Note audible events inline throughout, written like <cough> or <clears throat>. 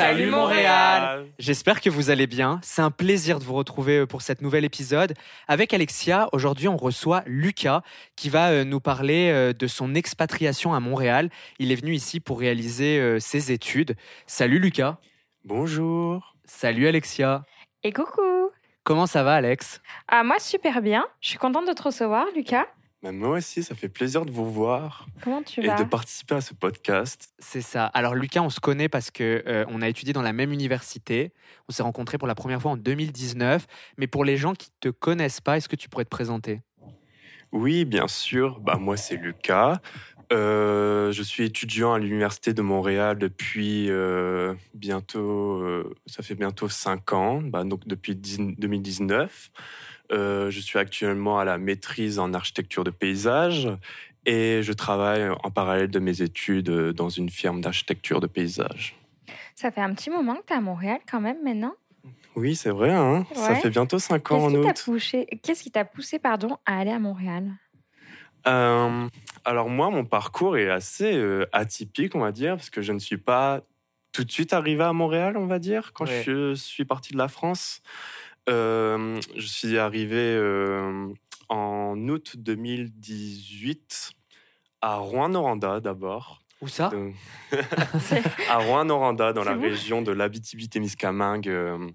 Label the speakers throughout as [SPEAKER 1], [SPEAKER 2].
[SPEAKER 1] Salut Montréal J'espère que vous allez bien. C'est un plaisir de vous retrouver euh, pour cet nouvel épisode. Avec Alexia, aujourd'hui on reçoit Lucas qui va euh, nous parler euh, de son expatriation à Montréal. Il est venu ici pour réaliser ses études. Salut Lucas
[SPEAKER 2] Bonjour
[SPEAKER 1] Salut Alexia
[SPEAKER 3] Et coucou
[SPEAKER 1] Comment ça va Alex?
[SPEAKER 3] Ah moi super bien. Je suis contente de te recevoir Lucas.
[SPEAKER 2] Bah, moi aussi, ça fait plaisir de vous voir.
[SPEAKER 3] Comment tu
[SPEAKER 2] et
[SPEAKER 3] vas
[SPEAKER 2] de participer à ce podcast.
[SPEAKER 1] C'est ça. Alors Lucas, on se connaît parce que euh, on a étudié dans la même université. On s'est rencontrés pour la première fois en 2019. Mais pour les gens qui te connaissent pas, est-ce que tu pourrais te présenter?
[SPEAKER 2] Oui, bien sûr. Bah moi, c'est Lucas. Euh, je suis étudiant à l'université de Montréal depuis euh, bientôt, ça fait bientôt cinq ans, bah, donc depuis 2019. Euh, je suis actuellement à la maîtrise en architecture de paysage et je travaille en parallèle de mes études dans une firme d'architecture de paysage.
[SPEAKER 3] Ça fait un petit moment que tu es à Montréal quand même maintenant
[SPEAKER 2] Oui, c'est vrai. Hein Ça fait bientôt cinq ans en août.
[SPEAKER 3] Qu'est-ce qui t'a poussé pardon, à aller à Montréal?
[SPEAKER 2] Euh, Alors moi, mon parcours est assez euh, atypique, on va dire, parce que je ne suis pas tout de suite arrivé à Montréal, on va dire, quand je suis parti de la France. Euh, je suis arrivé euh, en août 2018 à Rouen-Noranda d'abord.
[SPEAKER 1] Où ça <laughs> <laughs>
[SPEAKER 2] À Rouen-Noranda, dans la région de l'Abitibi-Témiscamingue. Euh,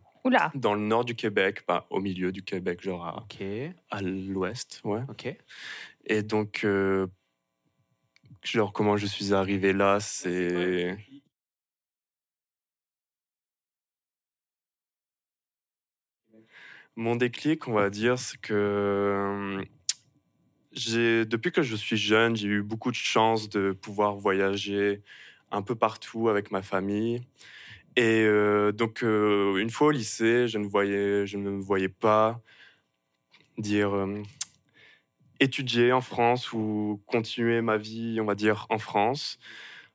[SPEAKER 2] dans le nord du Québec, pas au milieu du Québec, genre à, à l'ouest, ouais.
[SPEAKER 1] Ok.
[SPEAKER 2] Et donc, genre, comment je suis arrivé là, c'est Mon déclic, on va dire, c'est que j'ai, depuis que je suis jeune, j'ai eu beaucoup de chance de pouvoir voyager un peu partout avec ma famille. Et euh, donc, euh, une fois au lycée, je ne, voyais, je ne me voyais pas dire euh, étudier en France ou continuer ma vie, on va dire, en France.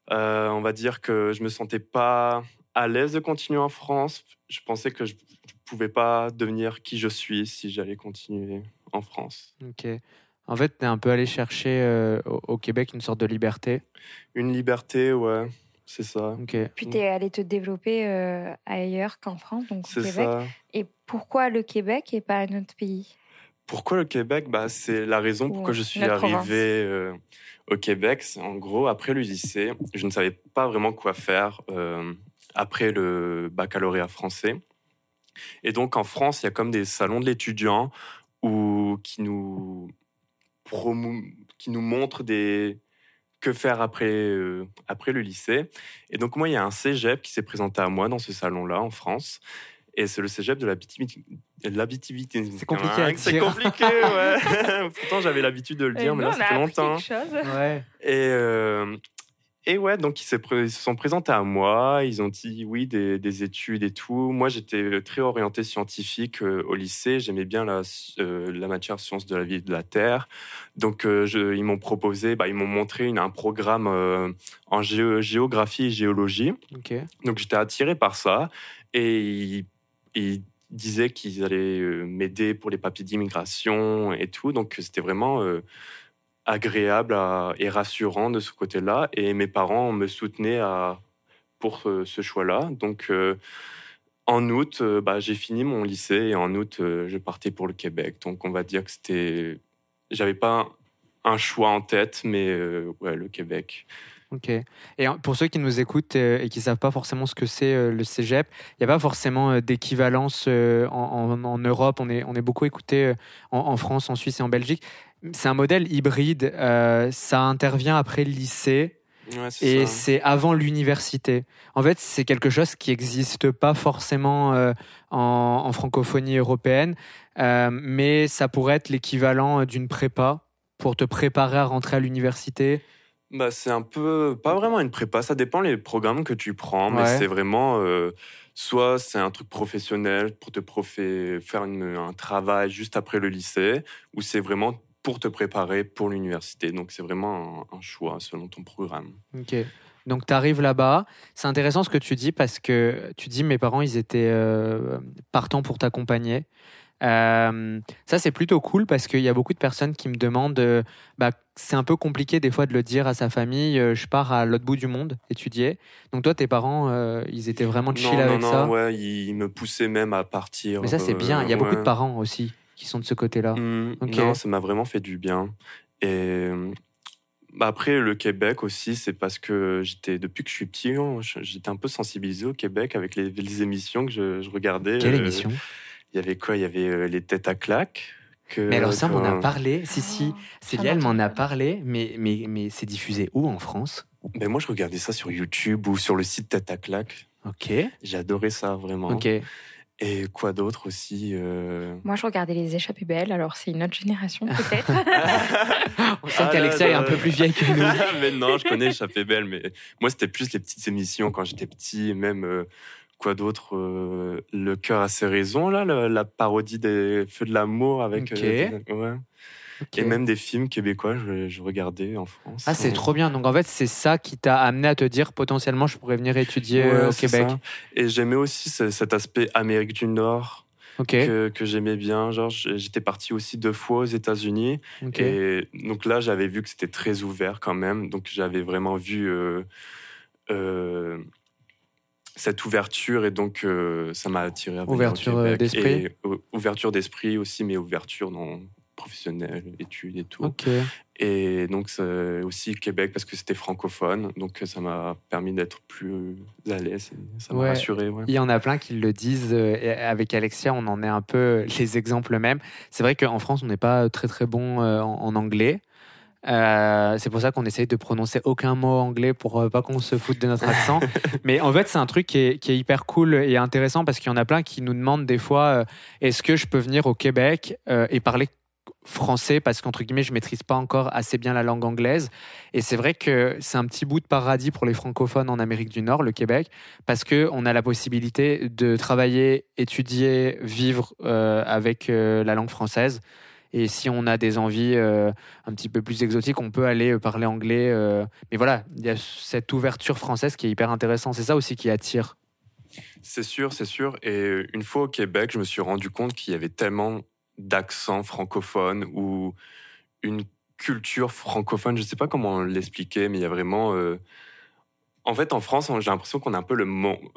[SPEAKER 2] on va dire que je me sentais pas à l'aise de continuer en France. Je pensais que je pouvais pas devenir qui je suis si j'allais continuer en France.
[SPEAKER 1] Ok. En fait, tu es un peu allé chercher euh, au, Québec une sorte de liberté.
[SPEAKER 2] Une liberté, ouais, c'est ça.
[SPEAKER 1] Ok.
[SPEAKER 3] Puis tu es allé te développer euh, ailleurs qu'en France, donc au Québec. Ça. Et pourquoi le Québec et pas un autre pays?
[SPEAKER 2] Pourquoi le Québec? Bah, C'est la raison pour laquelle je suis arrivé euh, au Québec. En gros, après le lycée, je ne savais pas vraiment quoi faire après le baccalauréat français. Et donc en France, il y a comme des salons de l'étudiant où qui nous qui nous montrent des que faire après euh, après le lycée. Et donc moi, il y a un cégep qui s'est présenté à moi dans ce salon-là en France. Et c'est le cégep de l'habitivité.
[SPEAKER 1] C'est compliqué à
[SPEAKER 2] C'est compliqué, ouais. <laughs> Pourtant, j'avais l'habitude de le dire, mais là, ça fait longtemps.
[SPEAKER 1] Ouais.
[SPEAKER 2] Et, euh, et ouais, donc ils se, sont présentés à moi, ils ont dit oui, des, études et tout. Moi, j'étais très orienté scientifique euh, au lycée, j'aimais bien la, euh, la, matière sciences de la vie et de la Terre. Donc euh, je, ils m'ont proposé, bah, ils m'ont montré un programme en géographie et géologie. Donc j'étais attiré par ça et ils, ils disaient qu'ils allaient m'aider pour les papiers d'immigration et tout. Donc c'était vraiment agréable et rassurant de ce côté-là. Et mes parents me soutenaient pour ce, choix-là. Donc, euh, en août, euh, bah, j'ai fini mon lycée et en août, euh, je partais pour le Québec. Donc, on va dire que c'était. J'avais pas un, choix en tête, mais ouais, le Québec.
[SPEAKER 1] Ok. Et pour ceux qui nous écoutent et qui ne savent pas forcément ce que c'est le cégep, il n'y a pas forcément d'équivalence en, Europe. On est, on est beaucoup écouté en, France, en Suisse et en Belgique c'est un modèle hybride. Euh, ça intervient après le lycée. et c'est avant l'université. En fait, c'est quelque chose qui n'existe pas forcément euh, en, francophonie européenne, euh, mais ça pourrait être l'équivalent d'une prépa pour te préparer à rentrer à l'université.
[SPEAKER 2] Bah, c'est un peu, pas vraiment une prépa, ça dépend les programmes que tu prends, mais c'est vraiment, soit c'est un truc professionnel pour te faire un travail juste après le lycée, ou c'est vraiment pour te préparer pour l'université. Donc c'est vraiment un, choix selon ton programme.
[SPEAKER 1] Ok. Donc tu arrives là-bas. C'est intéressant ce que tu dis parce que tu dis mes parents ils étaient euh, partants pour t'accompagner. Euh, ça, c'est plutôt cool parce qu'il y a beaucoup de personnes qui me demandent. Euh, bah, c'est un peu compliqué des fois de le dire à sa famille. Je pars à l'autre bout du monde étudier. Donc toi, tes parents, ils étaient vraiment chill
[SPEAKER 2] non,
[SPEAKER 1] avec
[SPEAKER 2] non,
[SPEAKER 1] ça?
[SPEAKER 2] Ouais, ils me poussaient même à partir.
[SPEAKER 1] Mais ça, c'est bien. Il y a beaucoup de parents aussi qui sont de ce côté-là.
[SPEAKER 2] Mmh, Non, ça m'a vraiment fait du bien. Et bah, après, le Québec aussi, c'est parce que j'étais depuis que je suis petit, hein, j'étais un peu sensibilisé au Québec avec les, émissions que je, regardais.
[SPEAKER 1] Quelle émission?
[SPEAKER 2] il y avait quoi? Il y avait euh, les têtes à claques.
[SPEAKER 1] Que, mais alors ça, on en a parlé. Si, si, oh, Célia, elle m'en a parlé, mais, mais, mais c'est diffusé où en France?
[SPEAKER 2] Mais Moi, je regardais ça sur YouTube ou sur le site Tête à claques.
[SPEAKER 1] Ok.
[SPEAKER 2] J'adorais ça, vraiment.
[SPEAKER 1] Ok.
[SPEAKER 2] Et quoi d'autre aussi euh
[SPEAKER 3] Moi, je regardais les échappées belles, alors c'est une autre génération peut-être. <laughs>
[SPEAKER 1] On sent ah qu'Alexa est un peu plus vieille que nous. <laughs>
[SPEAKER 2] mais non, je connais échappées belles, mais moi, c'était plus les petites émissions quand j'étais petit, même euh, quoi d'autre euh, Le cœur a ses raisons, là, la, parodie des Feux de l'amour avec.
[SPEAKER 1] Euh,
[SPEAKER 2] ouais. Et même des films québécois, je, regardais en France.
[SPEAKER 1] Ah, c'est trop bien. Donc en fait, c'est ça qui t'a amené à te dire potentiellement, je pourrais venir étudier euh, au Québec.
[SPEAKER 2] Et j'aimais aussi cet aspect Amérique du Nord. que, j'aimais bien. Genre, j'étais parti aussi deux fois aux États-Unis. Et donc là, j'avais vu que c'était très ouvert quand même. Donc j'avais vraiment vu cette ouverture et donc euh, ça m'a attiré. À
[SPEAKER 1] ouverture euh, d'esprit.
[SPEAKER 2] Euh, ouverture d'esprit aussi, mais ouverture dans professionnel, études et tout. Et donc aussi Québec parce que c'était francophone, donc ça m'a permis d'être plus à l'aise, ça m'a rassuré.
[SPEAKER 1] Il y en a plein qui le disent. Avec Alexia, on en est un peu <laughs> les exemples mêmes. C'est vrai qu'en France, on n'est pas très très bon en anglais. Euh, c'est pour ça qu'on essaye de prononcer aucun mot anglais pour euh, pas qu'on se foute de notre accent. <laughs> Mais en fait, c'est un truc qui est, hyper cool et intéressant parce qu'il y en a plein qui nous demandent des fois euh, est-ce que je peux venir au Québec et parler français parce qu'entre guillemets je maîtrise pas encore assez bien la langue anglaise et c'est vrai que c'est un petit bout de paradis pour les francophones en Amérique du Nord le Québec parce que on a la possibilité de travailler étudier vivre avec la langue française et si on a des envies euh, un petit peu plus exotiques, on peut aller euh, parler anglais. Euh. Mais voilà, il y a cette ouverture française qui est hyper intéressante. C'est ça aussi qui attire.
[SPEAKER 2] C'est sûr, c'est sûr. Et une fois au Québec, je me suis rendu compte qu'il y avait tellement d'accents francophones ou une culture francophone. Je ne sais pas comment l'expliquer, mais il y a vraiment en fait, en France, j'ai l'impression qu'on a un peu le,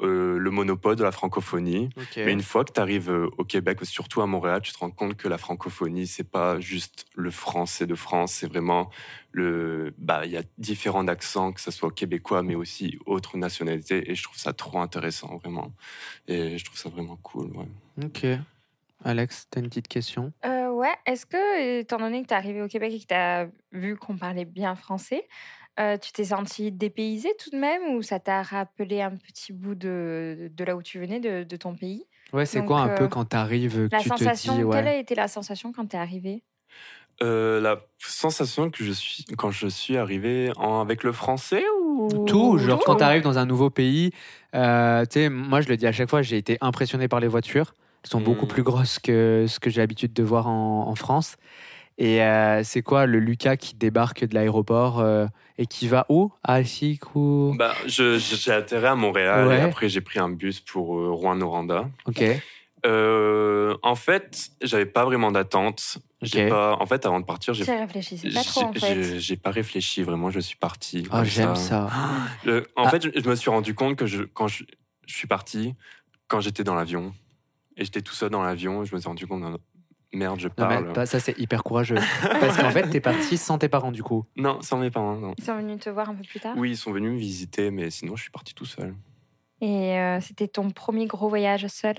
[SPEAKER 2] euh, le, monopole de la francophonie. Mais une fois que tu arrives euh, au Québec, surtout à Montréal, tu te rends compte que la francophonie, c'est pas juste le français de France, c'est vraiment le. Bah, il y a différents accents, que ce soit québécois, mais aussi autres nationalités. Et je trouve ça trop intéressant, vraiment. Et je trouve ça vraiment cool.
[SPEAKER 1] Ok. Alex, tu as une petite question?
[SPEAKER 3] Euh, Ouais. Est-ce que, étant donné que tu es arrivé au Québec et que tu as vu qu'on parlait bien français, euh, tu t'es senti dépaysé tout de même ou ça t'a rappelé un petit bout de, de là où tu venais, de, de ton pays?
[SPEAKER 1] Ouais, c'est quoi un peu euh, quand tu arrives
[SPEAKER 3] La
[SPEAKER 1] tu
[SPEAKER 3] sensation,
[SPEAKER 1] te dis,
[SPEAKER 3] quelle a été la sensation quand tu es arrivé?
[SPEAKER 2] Euh, la sensation que je suis quand je suis arrivé en, avec le français ou
[SPEAKER 1] tout genre quand tu arrives dans un nouveau pays euh, tu sais moi je le dis à chaque fois j'ai été impressionné par les voitures elles sont beaucoup hmm. plus grosses que ce que j'ai l'habitude de voir en, en France et euh, c'est quoi le Lucas qui débarque de l'aéroport euh, et qui va où? À Alcic ou?
[SPEAKER 2] Bah, J'ai atterri à Montréal et après j'ai pris un bus pour euh, Rouen-Noranda.
[SPEAKER 1] Ok.
[SPEAKER 2] en fait, j'avais pas vraiment d'attente. Pas... En fait, avant de partir, j'ai
[SPEAKER 3] réfléchi. pas trop. En fait.
[SPEAKER 2] J'ai pas réfléchi vraiment. Je suis parti.
[SPEAKER 1] Oh, j'aime ça.
[SPEAKER 2] En ah. fait, je, me suis rendu compte que je, quand je, je suis parti, quand j'étais dans l'avion, et j'étais tout seul dans l'avion, je me suis rendu compte Merde, je parle.
[SPEAKER 1] ça, c'est hyper courageux. Parce qu'en fait, t'es parti sans tes parents, du coup. <laughs>
[SPEAKER 2] Non, sans mes parents, non.
[SPEAKER 3] Ils sont venus te voir un peu plus tard?
[SPEAKER 2] Oui, ils sont venus me visiter, mais sinon, je suis parti tout seul.
[SPEAKER 3] Et euh, c'était ton premier gros voyage seul?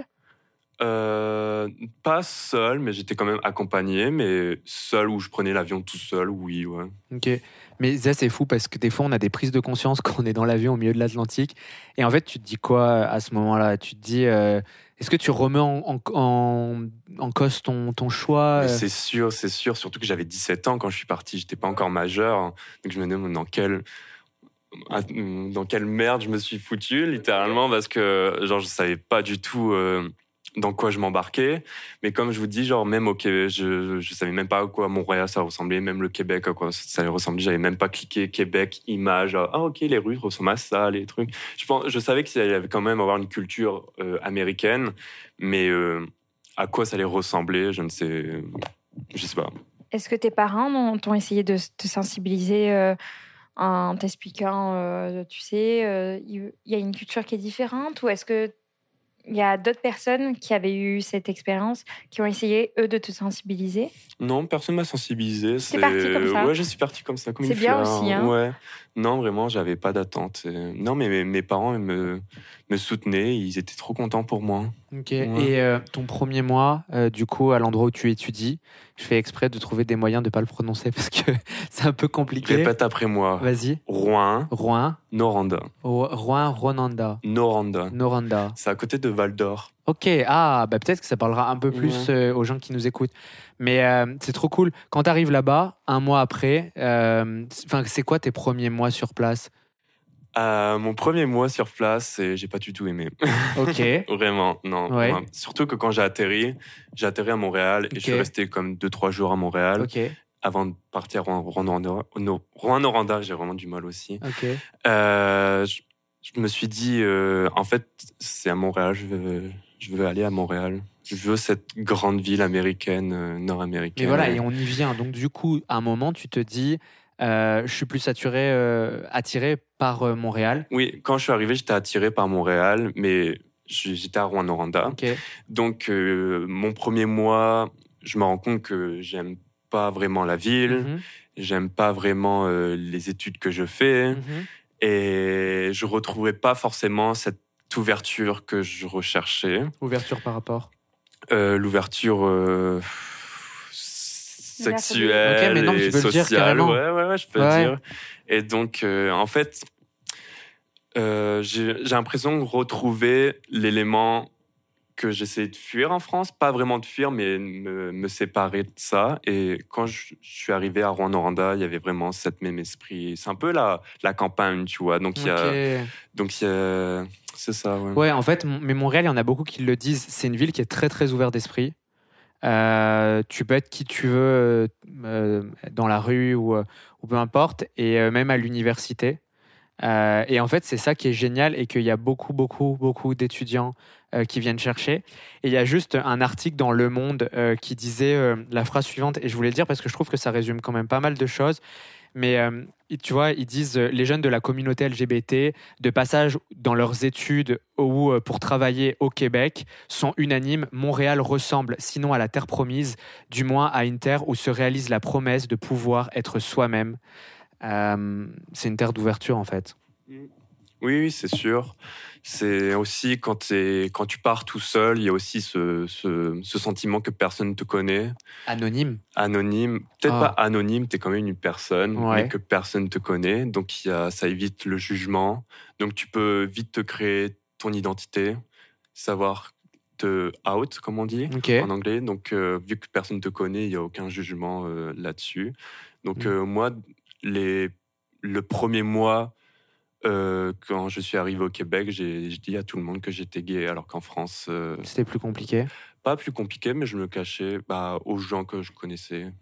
[SPEAKER 2] Euh, Pas seul, mais j'étais quand même accompagné, mais seul où je prenais l'avion tout seul, oui, ouais.
[SPEAKER 1] Ok. Mais ça, c'est fou parce que des fois, on a des prises de conscience <laughs> quand on est dans l'avion au milieu de l'Atlantique. Et en fait, tu te dis quoi à ce moment-là? Tu te dis, euh, est-ce que tu remets en, en, cause ton, ton choix
[SPEAKER 2] euh? C'est sûr, c'est sûr. Surtout que j'avais 17 ans quand je suis parti. J'étais pas encore majeur. Donc je me demande dans quelle, dans quelle merde je me suis foutu, littéralement, parce que genre, je savais pas du tout. Euh, dans quoi je m'embarquais. Mais comme je vous dis, genre même au Québec, je, je savais même pas à quoi Montréal ça ressemblait, même le Québec à quoi ça ressemblait. J'avais même pas cliqué Québec, image. Ah ok, les rues ressemblent à ça, les trucs. Je pense, je savais qu'il y avait quand même avoir une culture euh, américaine, mais euh, à quoi ça allait ressembler. Je ne sais, je sais pas.
[SPEAKER 3] Est-ce que tes parents t'ont essayé de te sensibiliser euh, en t'expliquant, tu sais, il y a une culture qui est différente ou est-ce que il y a d'autres personnes qui avaient eu cette expérience, qui ont essayé, eux, de te sensibiliser?
[SPEAKER 2] Non, personne m'a sensibilisé.
[SPEAKER 3] C'est parti comme ça
[SPEAKER 2] Ouais, je suis parti comme ça, comme
[SPEAKER 3] C'est bien
[SPEAKER 2] fleur.
[SPEAKER 3] aussi, hein.
[SPEAKER 2] Ouais. Non, vraiment, j'avais pas d'attente. Non, mais mes, mes parents me, me soutenaient. Ils étaient trop contents pour moi.
[SPEAKER 1] Ok.
[SPEAKER 2] Ouais.
[SPEAKER 1] Et euh, ton premier mois, euh, du coup, à l'endroit où tu étudies, je fais exprès de trouver des moyens de pas le prononcer parce que <laughs> c'est un peu compliqué.
[SPEAKER 2] Répète après moi.
[SPEAKER 1] Vas-y.
[SPEAKER 2] Rouen,
[SPEAKER 1] Rouen,
[SPEAKER 2] Noranda.
[SPEAKER 1] Ro- Rouen, Ronanda,
[SPEAKER 2] Noranda.
[SPEAKER 1] Noranda.
[SPEAKER 2] C'est à côté de Val d'Or.
[SPEAKER 1] Ok, ah, bah peut-être que ça parlera un peu plus euh, aux gens qui nous écoutent. Mais euh, c'est trop cool. Quand tu arrives là-bas, un mois après, euh, c'est quoi tes premiers mois sur place?
[SPEAKER 2] Euh, mon premier mois sur place, j'ai pas du tout aimé. <laughs>
[SPEAKER 1] Ok.
[SPEAKER 2] Vraiment, non.
[SPEAKER 1] Ouais.
[SPEAKER 2] vraiment. Surtout que quand j'ai atterri, j'ai atterri à Montréal et je suis resté comme 2-3 jours à Montréal
[SPEAKER 1] ok,
[SPEAKER 2] avant de partir Rouen-Noranda. Rouen-Noranda, j'ai vraiment du mal aussi.
[SPEAKER 1] ok.
[SPEAKER 2] Euh, je, je me suis dit, euh, en fait, c'est à Montréal, je veux, je veux aller à Montréal. Je veux cette grande ville américaine, euh, nord-américaine.
[SPEAKER 1] Mais voilà, et on y vient. Donc, du coup, à un moment, tu te dis, euh, je suis plus saturé, euh, attiré par euh, Montréal.
[SPEAKER 2] Oui, quand je suis arrivé, j'étais attiré par Montréal, mais j'étais à Rouen-Noranda.
[SPEAKER 1] Ok.
[SPEAKER 2] Donc, mon premier mois, je me rends compte que j'aime pas vraiment la ville,
[SPEAKER 1] Mhm,
[SPEAKER 2] j'aime pas vraiment les études que je fais,
[SPEAKER 1] mhm.
[SPEAKER 2] et je retrouverai pas forcément cette ouverture que je recherchais.
[SPEAKER 1] Ouverture par rapport.
[SPEAKER 2] L'ouverture sexuelle
[SPEAKER 1] Ok, mais non,
[SPEAKER 2] et
[SPEAKER 1] tu peux le dire
[SPEAKER 2] sociale.
[SPEAKER 1] carrément.
[SPEAKER 2] ouais, ouais, ouais, je peux
[SPEAKER 1] Ouais.
[SPEAKER 2] le dire. Et donc, euh, en fait, euh, j'ai l'impression de retrouver l'élément que j'essayais de fuir en France, pas vraiment de fuir, mais me, me séparer de ça. Et quand je, je suis arrivé à Rouen-Noranda, il y avait vraiment cet même esprit. C'est un peu la, la campagne, tu vois. Donc, il y a,
[SPEAKER 1] Ok.
[SPEAKER 2] donc il y a, c'est ça, ouais.
[SPEAKER 1] Ouais, en fait, mon- mais Montréal, il y en a beaucoup qui le disent. C'est une ville qui est très, très ouverte d'esprit. Euh, tu peux être qui tu veux euh, dans la rue ou, euh, peu importe, et même à l'université. Et en fait, c'est ça qui est génial et qu'il y a beaucoup, beaucoup, beaucoup d'étudiants qui viennent chercher. Et il y a juste un article dans Le Monde qui disait la phrase suivante, et je voulais le dire parce que je trouve que ça résume quand même pas mal de choses. Mais euh, tu vois, ils disent euh, les jeunes de la communauté LGBT, de passage dans leurs études ou euh, pour travailler au Québec, sont unanimes. Montréal ressemble, sinon à la terre promise, du moins à une terre où se réalise la promesse de pouvoir être soi-même. C'est une terre d'ouverture en fait.
[SPEAKER 2] Oui, oui, c'est sûr. C'est aussi quand, tu pars tout seul, il y a aussi ce, ce, ce sentiment que personne ne te connaît.
[SPEAKER 1] Anonyme.
[SPEAKER 2] Anonyme, peut-être
[SPEAKER 1] Ah.
[SPEAKER 2] pas anonyme, tu es quand même une personne,
[SPEAKER 1] Ouais.
[SPEAKER 2] mais que personne ne te connaît. Donc il y a, ça évite le jugement. Donc tu peux vite te créer ton identité, savoir te out, comme on dit en anglais. Donc, euh, vu que personne ne te connaît, il n'y a aucun jugement euh, là-dessus. Donc,
[SPEAKER 1] Mm.
[SPEAKER 2] euh, moi, les, le premier mois, euh, quand je suis arrivé au Québec, j'ai dit à tout le monde que j'étais gay, alors qu'en France, euh,
[SPEAKER 1] C'était plus compliqué?
[SPEAKER 2] pas plus compliqué, mais je me cachais bah, aux gens que je connaissais.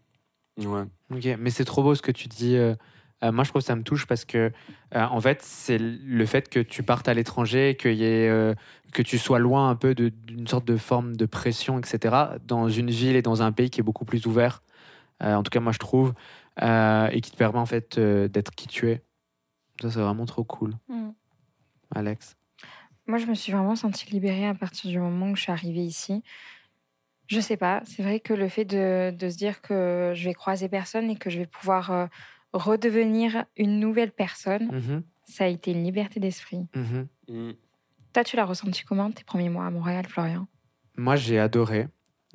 [SPEAKER 2] Ouais.
[SPEAKER 1] Ok, mais c'est trop beau ce que tu dis. euh, moi, je trouve que ça me touche parce que, en fait, c'est le fait que tu partes à l'étranger, qu'il y ait, que tu sois loin un peu d'une sorte de forme de pression, etc., dans une ville et dans un pays qui est beaucoup plus ouvert. en tout cas, moi, je trouve, et qui te permet en fait d'être qui tu es. Ça, c'est vraiment trop cool.
[SPEAKER 3] Mm.
[SPEAKER 1] Alex.
[SPEAKER 3] Moi, je me suis vraiment sentie libérée à partir du moment où je suis arrivée ici. Je sais pas, c'est vrai que le fait de, de se dire que je vais croiser personne et que je vais pouvoir euh, redevenir une nouvelle personne,
[SPEAKER 1] Mhm,
[SPEAKER 3] ça a été une liberté d'esprit.
[SPEAKER 1] mhm.
[SPEAKER 2] Mm.
[SPEAKER 3] Toi, tu l'as ressenti comment tes premiers mois à Montréal, Florian?
[SPEAKER 1] Moi, j'ai adoré.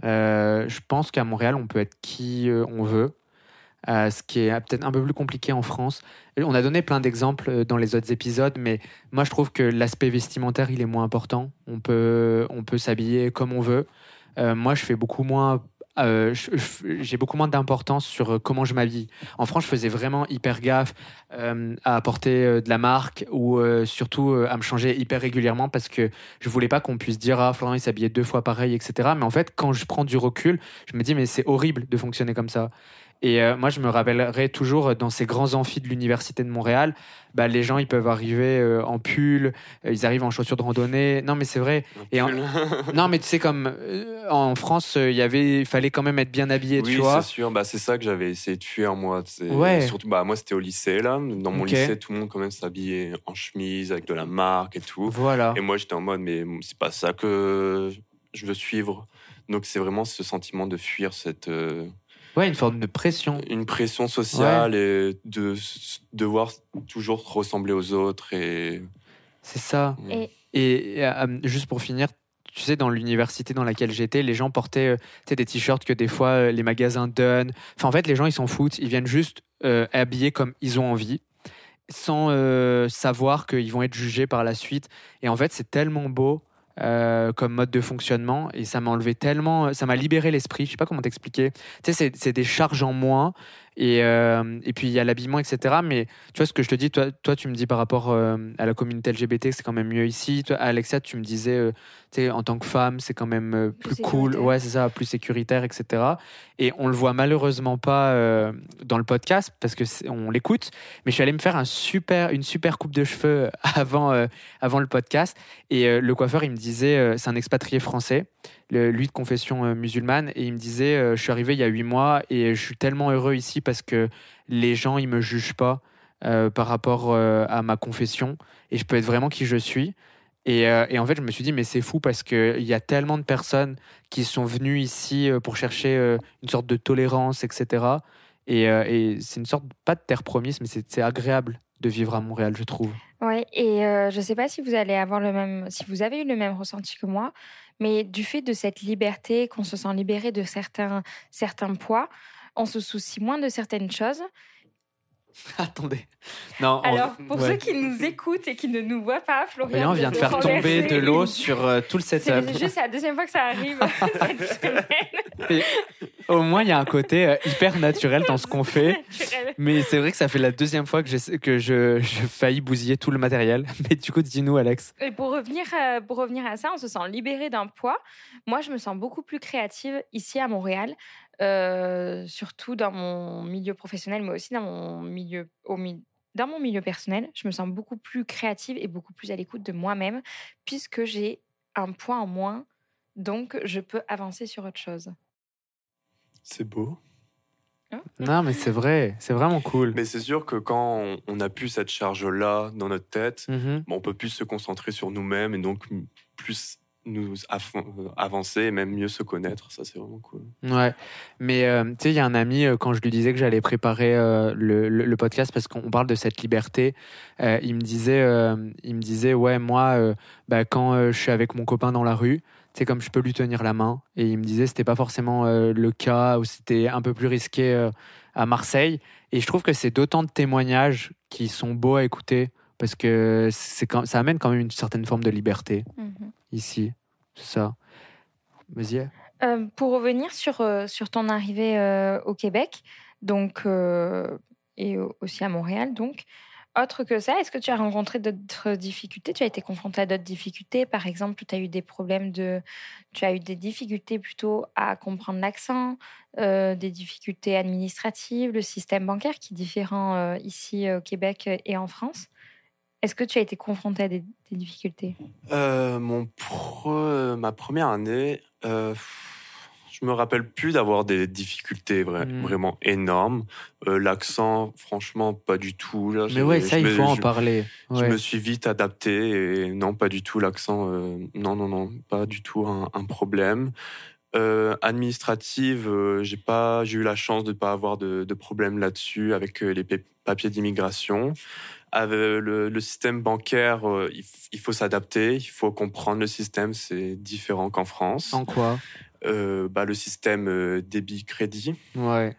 [SPEAKER 1] Euh, je pense qu'à Montréal, on peut être qui euh, on veut, euh, ce qui est peut-être un peu plus compliqué en France. On a donné plein d'exemples euh, dans les autres épisodes, mais moi, je trouve que l'aspect vestimentaire, il est moins important. On peut, on peut s'habiller comme on veut. Euh, moi, je fais beaucoup moins. euh, j'ai beaucoup moins d'importance sur comment je m'habille. En France, je faisais vraiment hyper gaffe à apporter de la marque ou surtout à me changer hyper régulièrement parce que je voulais pas qu'on puisse dire ah Florent il s'habillait deux fois pareil etc mais en fait quand je prends du recul je me dis mais c'est horrible de fonctionner comme ça Et euh, moi, je me rappellerai toujours euh, dans ces grands amphis de l'université de Montréal, bah, les gens, ils peuvent arriver euh, en pull, euh, ils arrivent en chaussures de randonnée. Non, mais c'est vrai. Et en- <laughs> Non, mais tu sais, comme en France, il y avait, il fallait quand même être bien habillé,
[SPEAKER 2] oui,
[SPEAKER 1] tu vois.
[SPEAKER 2] c'est sûr. Bah, c'est ça que j'avais essayé de fuir, moi.
[SPEAKER 1] Ouais.
[SPEAKER 2] Surtout, bah, moi, c'était au lycée, là. Dans mon lycée, tout le monde, quand même, s'habillait en chemise, avec de la marque et tout.
[SPEAKER 1] Voilà.
[SPEAKER 2] Et moi, j'étais en mode, mais c'est pas ça que je veux suivre. Donc, c'est vraiment ce sentiment de fuir cette. Euh,
[SPEAKER 1] Ouais, une forme de pression.
[SPEAKER 2] une pression sociale et de devoir toujours ressembler aux autres. Et.
[SPEAKER 1] C'est ça.
[SPEAKER 3] Et
[SPEAKER 1] Et euh, juste pour finir, tu sais, dans l'université dans laquelle j'étais, les gens portaient euh, tu sais, des t-shirts que des fois euh, les magasins donnent. Enfin, en fait, les gens, ils s'en foutent. Ils viennent juste euh, habiller comme ils ont envie, sans euh, savoir qu'ils vont être jugés par la suite. Et en fait, c'est tellement beau. Euh, comme mode de fonctionnement. Et ça m'a enlevé tellement ça m'a libéré l'esprit. Je sais pas comment t'expliquer. Tu sais c'est- des charges en moins et, euh, et puis il y a l'habillement etc mais tu vois ce que je te dis, toi, toi tu me dis par rapport euh, à la communauté LGBT que c'est quand même mieux ici. Toi, Alexia, tu me disais, euh, tu sais, en tant que femme, c'est quand même plus,
[SPEAKER 3] Plus
[SPEAKER 1] cool, ouais, c'est ça, plus sécuritaire, etc. Et on le voit malheureusement pas dans le podcast parce que on l'écoute. Mais je suis allé me faire un super, une super coupe de cheveux <laughs> avant, avant le podcast et le coiffeur il me disait, c'est un expatrié français. Lui de confession euh, musulmane, et il me disait euh, Je suis arrivé il y a huit mois et je suis tellement heureux ici parce que les gens, ils me jugent pas euh, par rapport à ma confession et je peux être vraiment qui je suis. Et, et en fait, je me suis dit, mais c'est fou parce qu'il y a tellement de personnes qui sont venues ici pour chercher une sorte de tolérance, etc. Et, et c'est une sorte, pas de terre promise, mais c'est agréable de vivre à Montréal, je trouve.
[SPEAKER 3] Ouais, et euh, je ne sais pas si vous allez avoir le même, si vous avez eu le même ressenti que moi, mais du fait de cette liberté, qu'on se sent libéré de certains, certains poids, on se soucie moins de certaines choses. <laughs>
[SPEAKER 1] Attendez. Non, on-
[SPEAKER 3] Alors, pour
[SPEAKER 1] ouais.
[SPEAKER 3] ceux qui nous écoutent et qui ne nous voient pas, Florian,
[SPEAKER 1] Florian vient de faire
[SPEAKER 3] renverser
[SPEAKER 1] tomber de l'eau sur euh, tout le setup.
[SPEAKER 3] C'est juste la deuxième fois que ça arrive <laughs> cette semaine.
[SPEAKER 1] Au moins, il y a un côté euh, hyper naturel dans ce qu'on <laughs> fait. Mais c'est vrai que ça fait la deuxième fois que, j'essa- que je, je faillis bousiller tout le matériel. Mais du coup, dis-nous, Alex.
[SPEAKER 3] Et pour revenir, euh, pour revenir à ça, on se sent libéré d'un poids. Moi, je me sens beaucoup plus créative ici à Montréal, euh, surtout dans mon milieu professionnel, mais aussi dans mon milieu, au mi- dans mon milieu personnel. Je me sens beaucoup plus créative et beaucoup plus à l'écoute de moi-même, puisque j'ai un poids en moins, donc je peux avancer sur autre chose.
[SPEAKER 2] C'est beau.
[SPEAKER 1] Non, mais c'est vrai. C'est vraiment cool.
[SPEAKER 2] Mais c'est sûr que quand on, a plus cette charge-là dans notre tête,
[SPEAKER 1] Mhm.
[SPEAKER 2] bon, on peut plus se concentrer sur nous-mêmes et donc plus nous euh, avancer et même mieux se connaître. Ça, c'est vraiment cool.
[SPEAKER 1] Ouais, mais euh, tu sais, il y a un ami, euh, quand je lui disais que j'allais préparer euh, le, le- le podcast parce qu'on parle de cette liberté, euh, il, me disait, euh, il me disait, ouais, moi, euh, bah, quand euh, je suis avec mon copain dans la rue, tu sais, comme je peux lui tenir la main, et il me disait, c'était pas forcément euh, le cas, ou c'était un peu plus risqué euh, à Marseille. Et je trouve que c'est d'autant de témoignages qui sont beaux à écouter parce que c'est quand, ça amène quand même une certaine forme de liberté ici. Ça. Vas-y.
[SPEAKER 3] Euh, pour revenir sur, euh, sur ton arrivée euh, au Québec, donc, et au- aussi à Montréal, donc, autre que ça, est-ce que tu as rencontré d'autres difficultés? Tu as été confronté à d'autres difficultés? Par exemple, tu as eu des problèmes de. Tu as eu des difficultés plutôt à comprendre l'accent, des difficultés administratives, le système bancaire qui est différent ici au Québec et en France? Est-ce que tu as été confronté à des, des difficultés?
[SPEAKER 2] Euh, mon pre- ma première année, euh, je me rappelle plus d'avoir des difficultés vra-
[SPEAKER 1] Mm.
[SPEAKER 2] vraiment énormes. Euh, L'accent, franchement, pas du tout. Là,
[SPEAKER 1] Mais ouais, ça, il
[SPEAKER 2] me-
[SPEAKER 1] faut en
[SPEAKER 2] je-
[SPEAKER 1] parler.
[SPEAKER 2] Je me suis vite adapté et non, pas du tout l'accent. euh, non, non, non, pas du tout un, un problème. Euh, administrative, euh, j'ai pas, j'ai eu la chance de pas avoir de, de problème là-dessus avec euh, les pa- papiers d'immigration. Avec le, le système bancaire, euh, il, faut s'adapter, il faut comprendre le système, c'est différent qu'en France.
[SPEAKER 1] En quoi?
[SPEAKER 2] Euh, bah, le système euh, débit-crédit.
[SPEAKER 1] Ouais.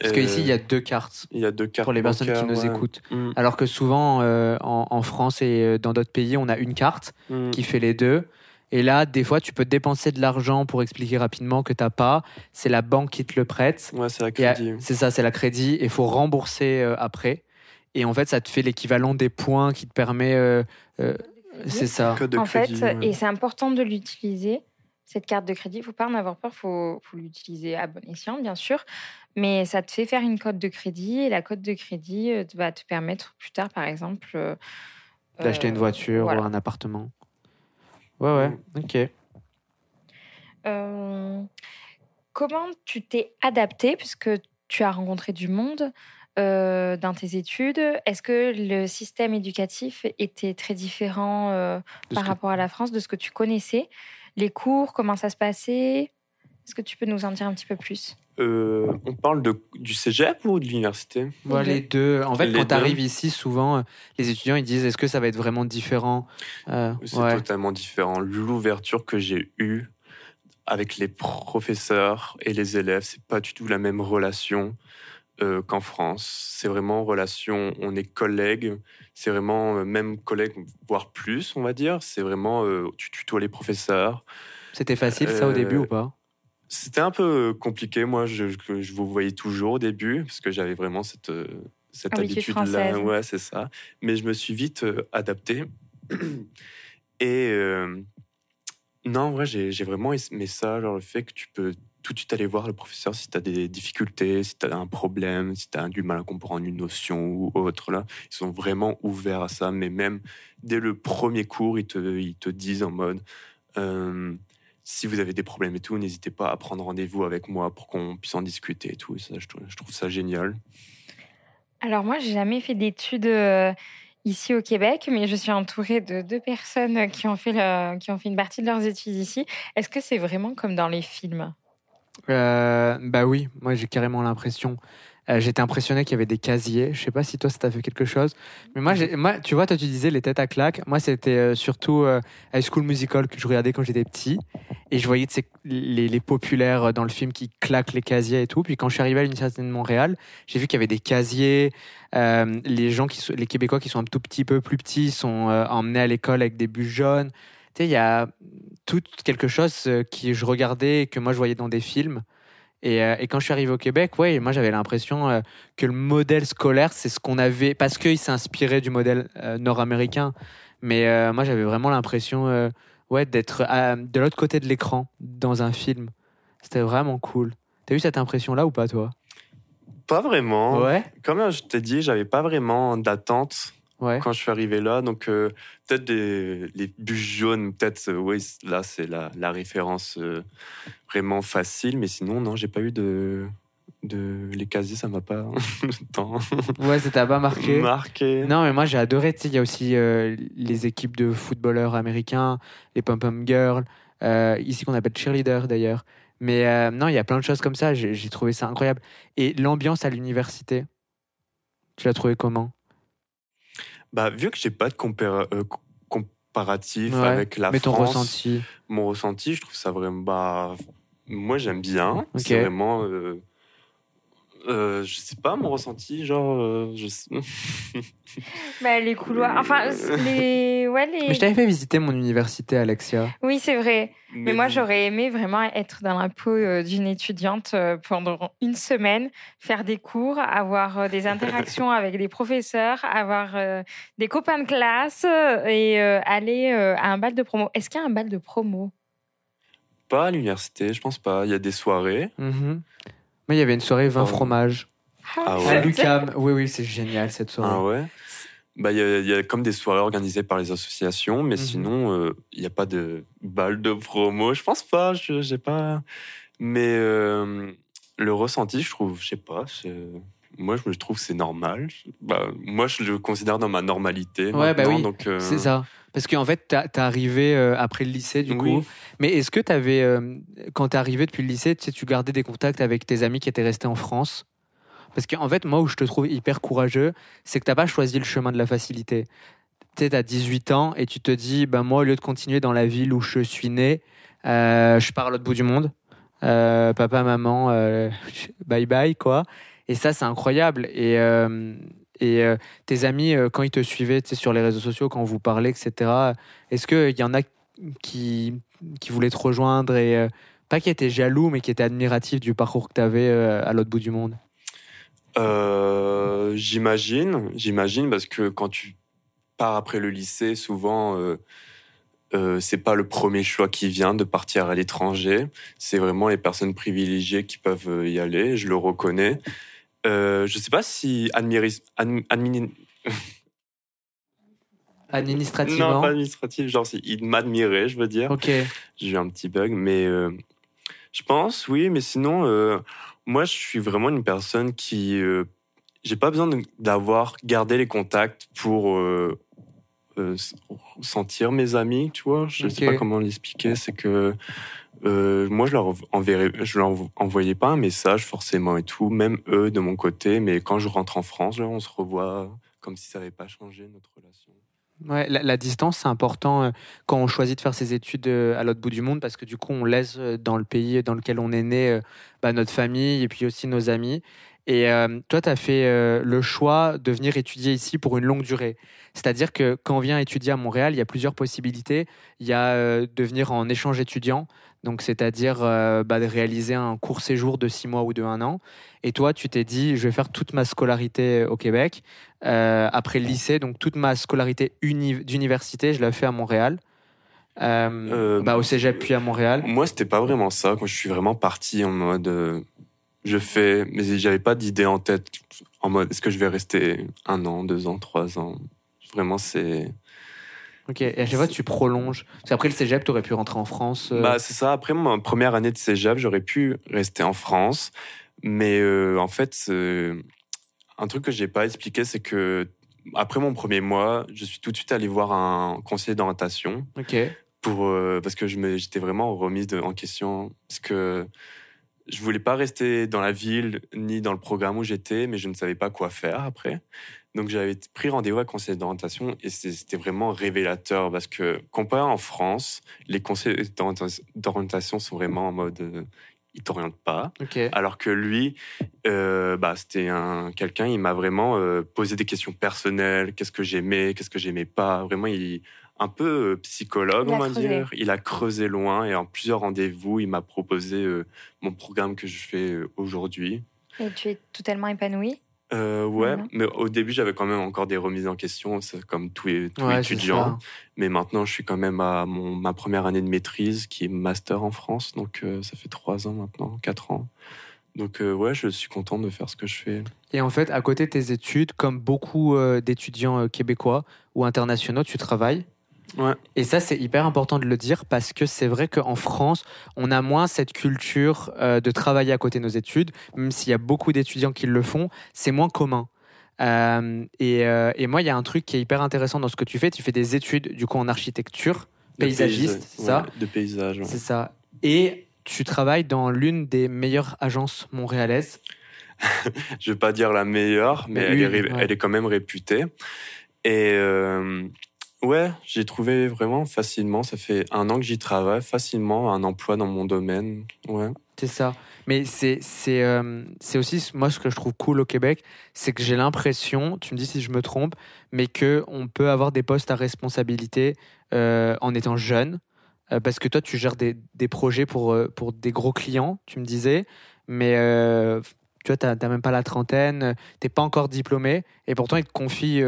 [SPEAKER 1] Parce
[SPEAKER 2] Euh,
[SPEAKER 1] qu'ici, il y a deux cartes
[SPEAKER 2] il y a deux cartes
[SPEAKER 1] pour les personnes qui nous
[SPEAKER 2] ouais.
[SPEAKER 1] écoutent.
[SPEAKER 2] Mm,
[SPEAKER 1] Alors que souvent, euh, en, en France et dans d'autres pays, on a une carte
[SPEAKER 2] mm.
[SPEAKER 1] qui fait les deux. Et là, des fois, tu peux dépenser de l'argent pour expliquer rapidement que tu n'as pas. C'est la banque qui te le prête.
[SPEAKER 2] Ouais, c'est la crédit.
[SPEAKER 1] C'est ça, c'est la crédit. Et il faut rembourser après. Et en fait, ça te fait l'équivalent des points qui te permet. euh, euh, c'est ça.
[SPEAKER 2] Code de
[SPEAKER 3] en
[SPEAKER 2] crédit,
[SPEAKER 3] fait,
[SPEAKER 2] ouais.
[SPEAKER 3] et c'est important de l'utiliser, cette carte de crédit. Il faut pas en avoir peur, il faut, faut l'utiliser à bon escient, bien sûr. Mais ça te fait faire une cote de crédit et la cote de crédit euh, va te permettre plus tard, par exemple, euh,
[SPEAKER 1] D'acheter une
[SPEAKER 3] euh,
[SPEAKER 1] voiture
[SPEAKER 3] voilà.
[SPEAKER 1] ou un appartement. Ouais, ouais, ok.
[SPEAKER 3] Euh, comment tu t'es adapté puisque tu as rencontré du monde euh, dans tes études Est-ce que le système éducatif était très différent euh, par
[SPEAKER 1] que-
[SPEAKER 3] rapport à la France, de ce que tu connaissais? Les cours, comment ça se passait? Est-ce que tu peux nous en dire un petit peu plus?
[SPEAKER 2] Euh, on parle de, du cégep ou de l'université?
[SPEAKER 1] Ouais,
[SPEAKER 3] Les
[SPEAKER 1] deux. En fait,
[SPEAKER 2] Les
[SPEAKER 1] quand tu arrives ici, souvent, les étudiants ils disent est-ce que ça va être vraiment différent? Euh,
[SPEAKER 2] C'est
[SPEAKER 1] ouais.
[SPEAKER 2] totalement différent. L'ouverture que j'ai eue avec les professeurs et les élèves, c'est pas du tout la même relation euh, qu'en France. C'est vraiment relation, on est collègues, c'est vraiment euh, même collègues, voire plus, on va dire. C'est vraiment, euh, tu tutoies les professeurs.
[SPEAKER 1] C'était facile ça au début ou pas?
[SPEAKER 2] C'était un peu compliqué, moi, je, je- je vous voyais toujours au début, parce que j'avais vraiment cette, cette
[SPEAKER 3] Habitude
[SPEAKER 2] habitude-là. Ouais, c'est ça. Mais je me suis vite euh, adapté. Et euh, non, en vrai, j'ai j'ai vraiment aimé ça, genre le fait que tu peux tout de suite aller voir le professeur si tu as des difficultés, si tu as un problème, si tu as du mal à comprendre une notion ou autre. Là. Ils sont vraiment ouverts à ça, mais même dès le premier cours, ils te, ils te disent en mode... euh, si vous avez des problèmes et tout, n'hésitez pas à prendre rendez-vous avec moi pour qu'on puisse en discuter et tout. Ça, je, trouve, ça génial.
[SPEAKER 3] Alors moi, j'ai jamais fait d'études euh, ici au Québec, mais je suis entourée de deux personnes qui ont fait, qui ont fait une partie de leurs études ici. Est-ce que c'est vraiment comme dans les films?
[SPEAKER 1] Euh, Bah oui, moi j'ai carrément l'impression. Euh, J'étais impressionné qu'il y avait des casiers. Je sais pas si toi ça t'a fait quelque chose, mais moi, moi, tu vois, toi tu disais les têtes à claques. Moi, c'était euh, surtout euh, High School Musical que je regardais quand j'étais petit, et je voyais les, les populaires dans le film qui claquent les casiers et tout. Puis quand je suis arrivé à l'université de Montréal, j'ai vu qu'il y avait des casiers. Les gens qui les Québécois qui sont un tout petit peu plus petits sont emmenés à l'école avec des bus jaunes. Il y a tout quelque chose euh, qui je regardais que moi je voyais dans des films. Et, euh, et quand je suis arrivé au Québec, ouais, moi j'avais l'impression euh, que le modèle scolaire, c'est ce qu'on avait, parce qu'il s'est inspiré du modèle euh, nord-américain. Mais moi j'avais vraiment l'impression ouais, d'être de l'autre côté de l'écran dans un film. C'était vraiment cool. T'as eu cette impression-là ou pas, toi?
[SPEAKER 2] Pas vraiment.
[SPEAKER 1] Ouais.
[SPEAKER 2] Comme je t'ai dit, j'avais pas vraiment d'attente
[SPEAKER 1] Ouais.
[SPEAKER 2] quand je suis arrivé là. Donc, euh, peut-être les bus jaunes, peut-être, euh, oui, là, c'est la, la référence euh, vraiment facile. Mais sinon, non, j'ai pas eu de. de les casiers, ça m'a pas <laughs> tant
[SPEAKER 1] Ouais, ça t'a pas marqué
[SPEAKER 2] marqué.
[SPEAKER 1] Non, mais moi j'ai adoré. Tu sais, il y a aussi euh, les équipes de footballeurs américains, les pom-pom girls, ici qu'on appelle cheerleader d'ailleurs. Mais non, il y a plein de choses comme ça. J'ai trouvé ça incroyable. Et l'ambiance à l'université, tu l'as trouvé comment?
[SPEAKER 2] Bah, vu que j'ai pas de euh, co- comparatif
[SPEAKER 1] Ouais,
[SPEAKER 2] avec la
[SPEAKER 1] Mais ton
[SPEAKER 2] France,
[SPEAKER 1] ressenti?
[SPEAKER 2] mon ressenti, je trouve ça vraiment. Bah, moi, j'aime bien. C'est vraiment. euh, euh, je sais pas, mon ressenti, genre. euh, je sais- <laughs>
[SPEAKER 3] bah, Les couloirs, enfin, les... Ouais, les...
[SPEAKER 1] Mais je t'avais fait visiter mon université, Alexia.
[SPEAKER 3] Oui, c'est vrai. Mais, moi,
[SPEAKER 2] vous-
[SPEAKER 3] j'aurais aimé vraiment être dans la peau euh, d'une étudiante euh, pendant une semaine, faire des cours, avoir euh, des <laughs> interactions avec des professeurs, avoir euh, des copains de classe euh, et euh, aller euh, à un bal de promo. Est-ce qu'il y a un bal de promo?
[SPEAKER 2] Pas à l'université, je pense pas. Il y a des soirées.
[SPEAKER 1] Mhm. Moi, il y avait une soirée vin
[SPEAKER 2] Oh.
[SPEAKER 1] fromage.
[SPEAKER 2] Ah
[SPEAKER 1] À
[SPEAKER 2] ouais.
[SPEAKER 1] Lucam. Oui, oui, c'est génial cette soirée.
[SPEAKER 2] Ah ouais bah, il y, a- il y a comme des soirées organisées par les associations, mais
[SPEAKER 1] Mhm.
[SPEAKER 2] sinon, euh, il n'y a pas de balle de promo. Je pense pas, je j'ai pas. Mais euh, le ressenti, je trouve, je sais pas. Moi, je me trouve que c'est normal. Bah, moi, je le considère dans ma normalité.
[SPEAKER 1] Ouais, bah
[SPEAKER 2] maintenant,
[SPEAKER 1] oui,
[SPEAKER 2] donc, euh,
[SPEAKER 1] C'est ça. Parce qu'en fait, t'as- t'es arrivé euh, après le lycée, du
[SPEAKER 2] Oui.
[SPEAKER 1] coup. Mais est-ce que t'avais, euh, quand t'es arrivé depuis le lycée, tu sais, tu gardais des contacts avec tes amis qui étaient restés en France? Parce qu'en fait, moi, où je te trouve hyper courageux, c'est que t'as pas choisi le chemin de la facilité. Tu sais, t'as 18 ans et tu te dis, ben moi, au lieu de continuer dans la ville où je suis né, euh, je pars à l'autre bout du monde. Euh, papa, maman, euh, <laughs> bye bye, quoi. Et ça, c'est incroyable. Et, euh, et euh, tes amis, euh, quand ils te suivaient sur les réseaux sociaux, quand vous parlez, etc., est-ce qu'il y en a qui, qui voulaient te rejoindre et euh, pas qui étaient jaloux, mais qui étaient admiratifs du parcours que tu avais à l'autre bout du monde?
[SPEAKER 2] J'imagine, j'imagine, parce que quand tu pars après le lycée, souvent, euh, c'est pas le premier choix qui vient de partir à l'étranger. C'est vraiment les personnes privilégiées qui peuvent y aller. Je le reconnais. Euh, je sais pas si admiris, <laughs>
[SPEAKER 1] administrativement.
[SPEAKER 2] Non, pas administratif. Genre, il m'admirait, je veux dire.
[SPEAKER 1] Ok.
[SPEAKER 2] J'ai eu un petit bug, mais euh, je pense, oui. Mais sinon, euh, moi, je suis vraiment une personne qui. Euh, j'ai pas besoin d'avoir gardé les contacts pour sentir mes amis, tu vois. Je sais
[SPEAKER 1] Ok.
[SPEAKER 2] pas comment l'expliquer. C'est que euh, moi, je leur leur envoyais pas un message forcément et tout, même eux de mon côté. Mais quand je rentre en France, on se revoit comme si ça n'avait pas changé notre relation.
[SPEAKER 1] Ouais, la, distance, c'est important euh, quand on choisit de faire ses études euh, à l'autre bout du monde parce que du coup, on laisse dans le pays dans lequel on est né bah, notre famille et puis aussi nos amis. Et euh, toi, tu as fait euh, le choix de venir étudier ici pour une longue durée. C'est-à-dire que quand on vient étudier à Montréal, il y a plusieurs possibilités. Il y a euh, de venir en échange étudiant, donc c'est-à-dire bah, de réaliser un court séjour de six mois ou de un an. Et toi, tu t'es dit, je vais faire toute ma scolarité au Québec. Euh, après le lycée, donc toute ma scolarité uni- d'université, je l'ai fait à Montréal. Euh,
[SPEAKER 2] Euh,
[SPEAKER 1] bah, au cégep puis à Montréal.
[SPEAKER 2] Moi, c'était pas vraiment ça. Quand je suis vraiment parti en mode, je fais, mais j'avais pas d'idée en tête. En mode, est-ce que je vais rester un an, deux ans, trois ans? Vraiment, c'est.
[SPEAKER 1] Ok. Et à chaque fois, tu prolonges. Parce qu'après le cégep, tu aurais pu rentrer en France. euh,
[SPEAKER 2] Bah, c'est ça. Après ma première année de cégep, j'aurais pu rester en France, mais euh, en fait, un truc que j'ai pas expliqué, c'est que après mon premier mois, je suis tout de suite allé voir un conseiller d'orientation.
[SPEAKER 1] Ok.
[SPEAKER 2] pour euh, parce que j'étais vraiment remise de- en question parce que je voulais pas rester dans la ville ni dans le programme où j'étais mais je ne savais pas quoi faire après. Donc j'avais pris rendez-vous à conseiller d'orientation et c'était vraiment révélateur parce que comparé en France les conseillers d'orienta- d'orientation sont vraiment en mode euh, ils t'orientent pas. Alors que lui, euh, bah, c'était un quelqu'un, il m'a vraiment euh, posé des questions personnelles, qu'est-ce que j'aimais, qu'est-ce que j'aimais pas? Vraiment, il un peu euh, psychologue, on va
[SPEAKER 3] creusé.
[SPEAKER 2] dire. Il a creusé loin et en plusieurs rendez-vous, il m'a proposé euh, mon programme que je fais euh, aujourd'hui.
[SPEAKER 3] Et tu es totalement épanoui?
[SPEAKER 2] Euh, ouais, mais au début, j'avais quand même encore des remises en question, comme tout, tout
[SPEAKER 1] Ouais,
[SPEAKER 2] étudiant. Mais maintenant, je suis quand même à mon, ma première année de maîtrise, qui est master en France. Donc, euh, ça fait trois ans maintenant, quatre ans. Donc, euh, ouais, je suis content de faire ce que je fais.
[SPEAKER 1] Et en fait, à côté de tes études, comme beaucoup euh, d'étudiants euh, québécois ou internationaux, tu travailles?
[SPEAKER 2] Ouais.
[SPEAKER 1] Et ça, c'est hyper important de le dire parce que c'est vrai qu'en France, on a moins cette culture euh, de travailler à côté de nos études, même s'il y a beaucoup d'étudiants qui le font, c'est moins commun. Euh, et, euh, et moi, il y a un truc qui est hyper intéressant dans ce que tu fais. Tu fais des études, du coup, en architecture,
[SPEAKER 2] De
[SPEAKER 1] paysagiste,
[SPEAKER 2] paysa-
[SPEAKER 1] c'est ça
[SPEAKER 2] De paysage. ouais.
[SPEAKER 1] C'est ça. Et tu travailles dans l'une des meilleures agences montréalaises. <laughs>
[SPEAKER 2] Je vais pas dire la meilleure, mais,
[SPEAKER 1] Mais
[SPEAKER 2] elle, est,
[SPEAKER 1] une,
[SPEAKER 2] ré-
[SPEAKER 1] ouais.
[SPEAKER 2] elle est quand même réputée. Et euh, ouais, j'ai trouvé vraiment facilement, ça fait un an que j'y travaille, facilement un emploi dans mon domaine. Ouais.
[SPEAKER 1] C'est ça. Mais c'est c'est euh, aussi moi ce que je trouve cool au Québec, c'est que j'ai l'impression, tu me dis si je me trompe, mais que on peut avoir des postes à responsabilité euh, en étant jeune, euh, parce que toi tu gères des, des projets pour euh, pour des gros clients, tu me disais, mais tu vois t'as t'as même pas la trentaine, t'es pas encore diplômé, et pourtant ils te confient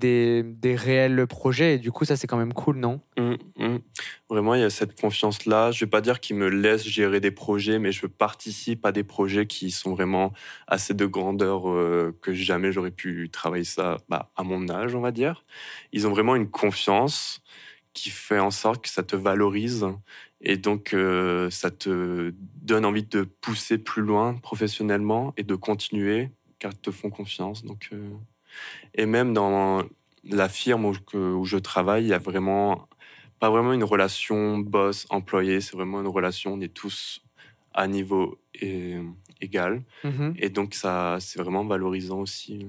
[SPEAKER 1] des réels projets, et du coup ça c'est quand même cool, non?
[SPEAKER 2] Hum, hum. Vraiment, il y a cette confiance-là. Je vais pas dire qu'ils me laissent gérer des projets, mais je participe à des projets qui sont vraiment assez de grandeur euh, que jamais j'aurais pu travailler ça bah, à mon âge, on va dire. Ils ont vraiment une confiance qui fait en sorte que ça te valorise et donc euh, ça te donne envie de pousser plus loin professionnellement et de continuer car ils te font confiance. Donc, euh, et même dans la firme où, je travaille, il y a vraiment pas vraiment une relation boss-employé, c'est vraiment une relation, on est tous à niveau é- égal.
[SPEAKER 1] Mhm.
[SPEAKER 2] Et donc, ça, c'est vraiment valorisant aussi.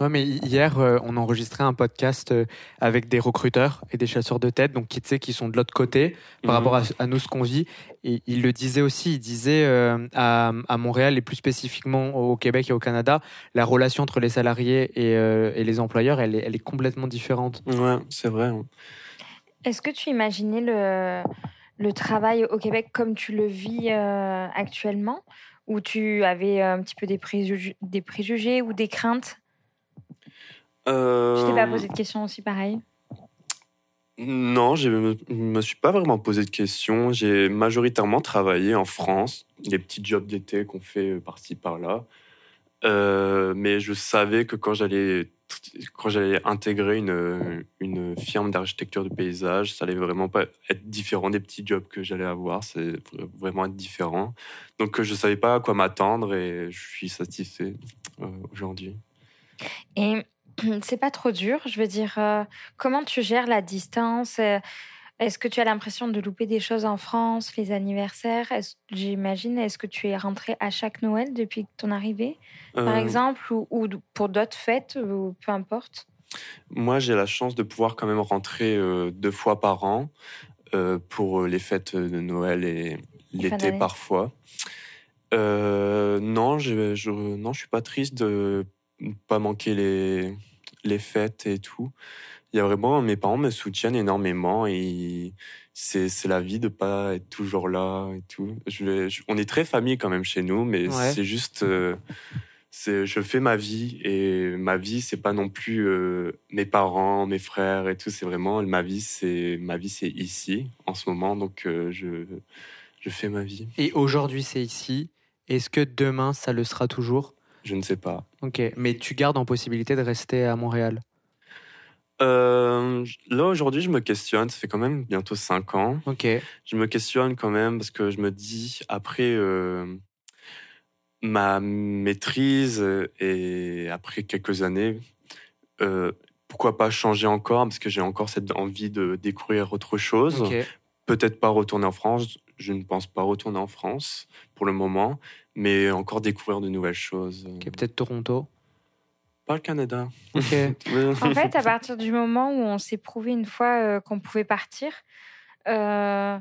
[SPEAKER 1] Ouais, mais hi- hier, euh, on enregistrait un podcast euh, avec des recruteurs et des chasseurs de tête, donc qui, tu sais, qui sont de l'autre côté par
[SPEAKER 2] Mhm.
[SPEAKER 1] rapport à, à nous, ce qu'on vit. Et il le disait aussi, il disait euh, à, à Montréal et plus spécifiquement au Québec et au Canada, la relation entre les salariés et, euh, et les employeurs, elle est, elle est complètement différente.
[SPEAKER 2] Ouais, c'est vrai. hein.
[SPEAKER 3] Est-ce que tu imaginais le, le travail au Québec comme tu le vis euh, actuellement? Ou tu avais un petit peu des préjugés, des préjugés ou des craintes? Je t'ai pas
[SPEAKER 2] Euh,
[SPEAKER 3] posé de question aussi pareil
[SPEAKER 2] Non, je ne me suis pas vraiment posé de questions. J'ai majoritairement travaillé en France, des petits jobs d'été qu'on fait euh, par-ci par-là. Euh, mais je savais que quand j'allais quand j'allais intégrer une, une firme d'architecture de paysage, ça allait vraiment pas être différent des petits jobs que j'allais avoir. C'est vraiment être différent. Donc je savais pas à quoi m'attendre et je suis satisfait euh, aujourd'hui.
[SPEAKER 3] Et <clears throat> c'est pas trop dur. Je veux dire, euh, comment tu gères la distance? Euh, Est-ce que tu as l'impression de louper des choses en France, les anniversaires? J'imagine, est-ce que tu es rentré à chaque Noël depuis ton arrivée, par euh. exemple, ou, pour d'autres fêtes, ou peu importe?
[SPEAKER 2] Moi, j'ai la chance de pouvoir quand même rentrer deux fois par an pour les fêtes de Noël et l'été parfois. non, je, je, non, je suis pas triste de pas manquer les, les fêtes et tout. Il y a vraiment, mes parents me soutiennent énormément et c'est, c'est la vie de pas être toujours là et tout. Je, on est très famille quand même chez nous, mais c'est juste, euh, c'est, je fais ma vie et ma vie, c'est pas non plus euh, mes parents, mes frères et tout. C'est vraiment ma vie, c'est ma vie, c'est ici en ce moment, donc euh, je, je fais ma vie.
[SPEAKER 1] Et aujourd'hui, c'est ici. Est-ce que demain, ça le sera toujours?
[SPEAKER 2] Je ne sais pas.
[SPEAKER 1] Ok, mais tu gardes en possibilité de rester à Montréal?
[SPEAKER 2] Euh, Là, aujourd'hui, je me questionne. Ça fait quand même bientôt 5 ans.
[SPEAKER 1] Ok.
[SPEAKER 2] Je me questionne quand même parce que je me dis, après euh, ma maîtrise et après quelques années, euh, pourquoi pas changer encore? Parce que j'ai encore cette envie de découvrir autre chose. Peut-être pas retourner en France. Je ne pense pas retourner en France pour le moment mais encore découvrir de nouvelles choses.
[SPEAKER 1] peut-être Toronto
[SPEAKER 2] Pas le Canada. <laughs>
[SPEAKER 3] en fait, à partir du moment où on s'est prouvé une fois euh, qu'on pouvait partir,
[SPEAKER 1] euh,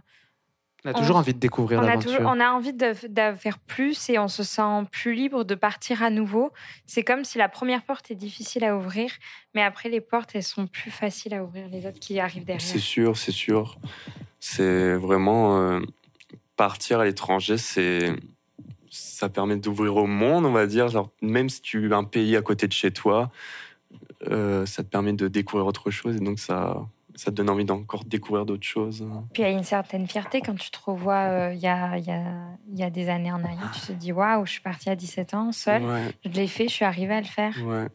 [SPEAKER 1] on a toujours envie de découvrir l'aventure.
[SPEAKER 3] On a envie de, faire plus et on se sent plus libre de partir à nouveau. C'est comme si la première porte est difficile à ouvrir, mais après les portes, elles sont plus faciles à ouvrir, les autres qui arrivent derrière.
[SPEAKER 2] C'est sûr, c'est sûr. C'est vraiment euh, partir à l'étranger, c'est ça permet d'ouvrir au monde, on va dire. Genre, même si tu as un pays à côté de chez toi, euh, ça te permet de découvrir autre chose et donc ça, ça te donne envie d'encore découvrir d'autres choses.
[SPEAKER 3] Puis il y a une certaine fierté quand tu te revois euh, il y, a, y, a, y, a, des années en arrière. Tu te dis, waouh, je suis partie à 17 ans seule, je l'ai fait, je suis arrivée à le faire.
[SPEAKER 2] Ouais.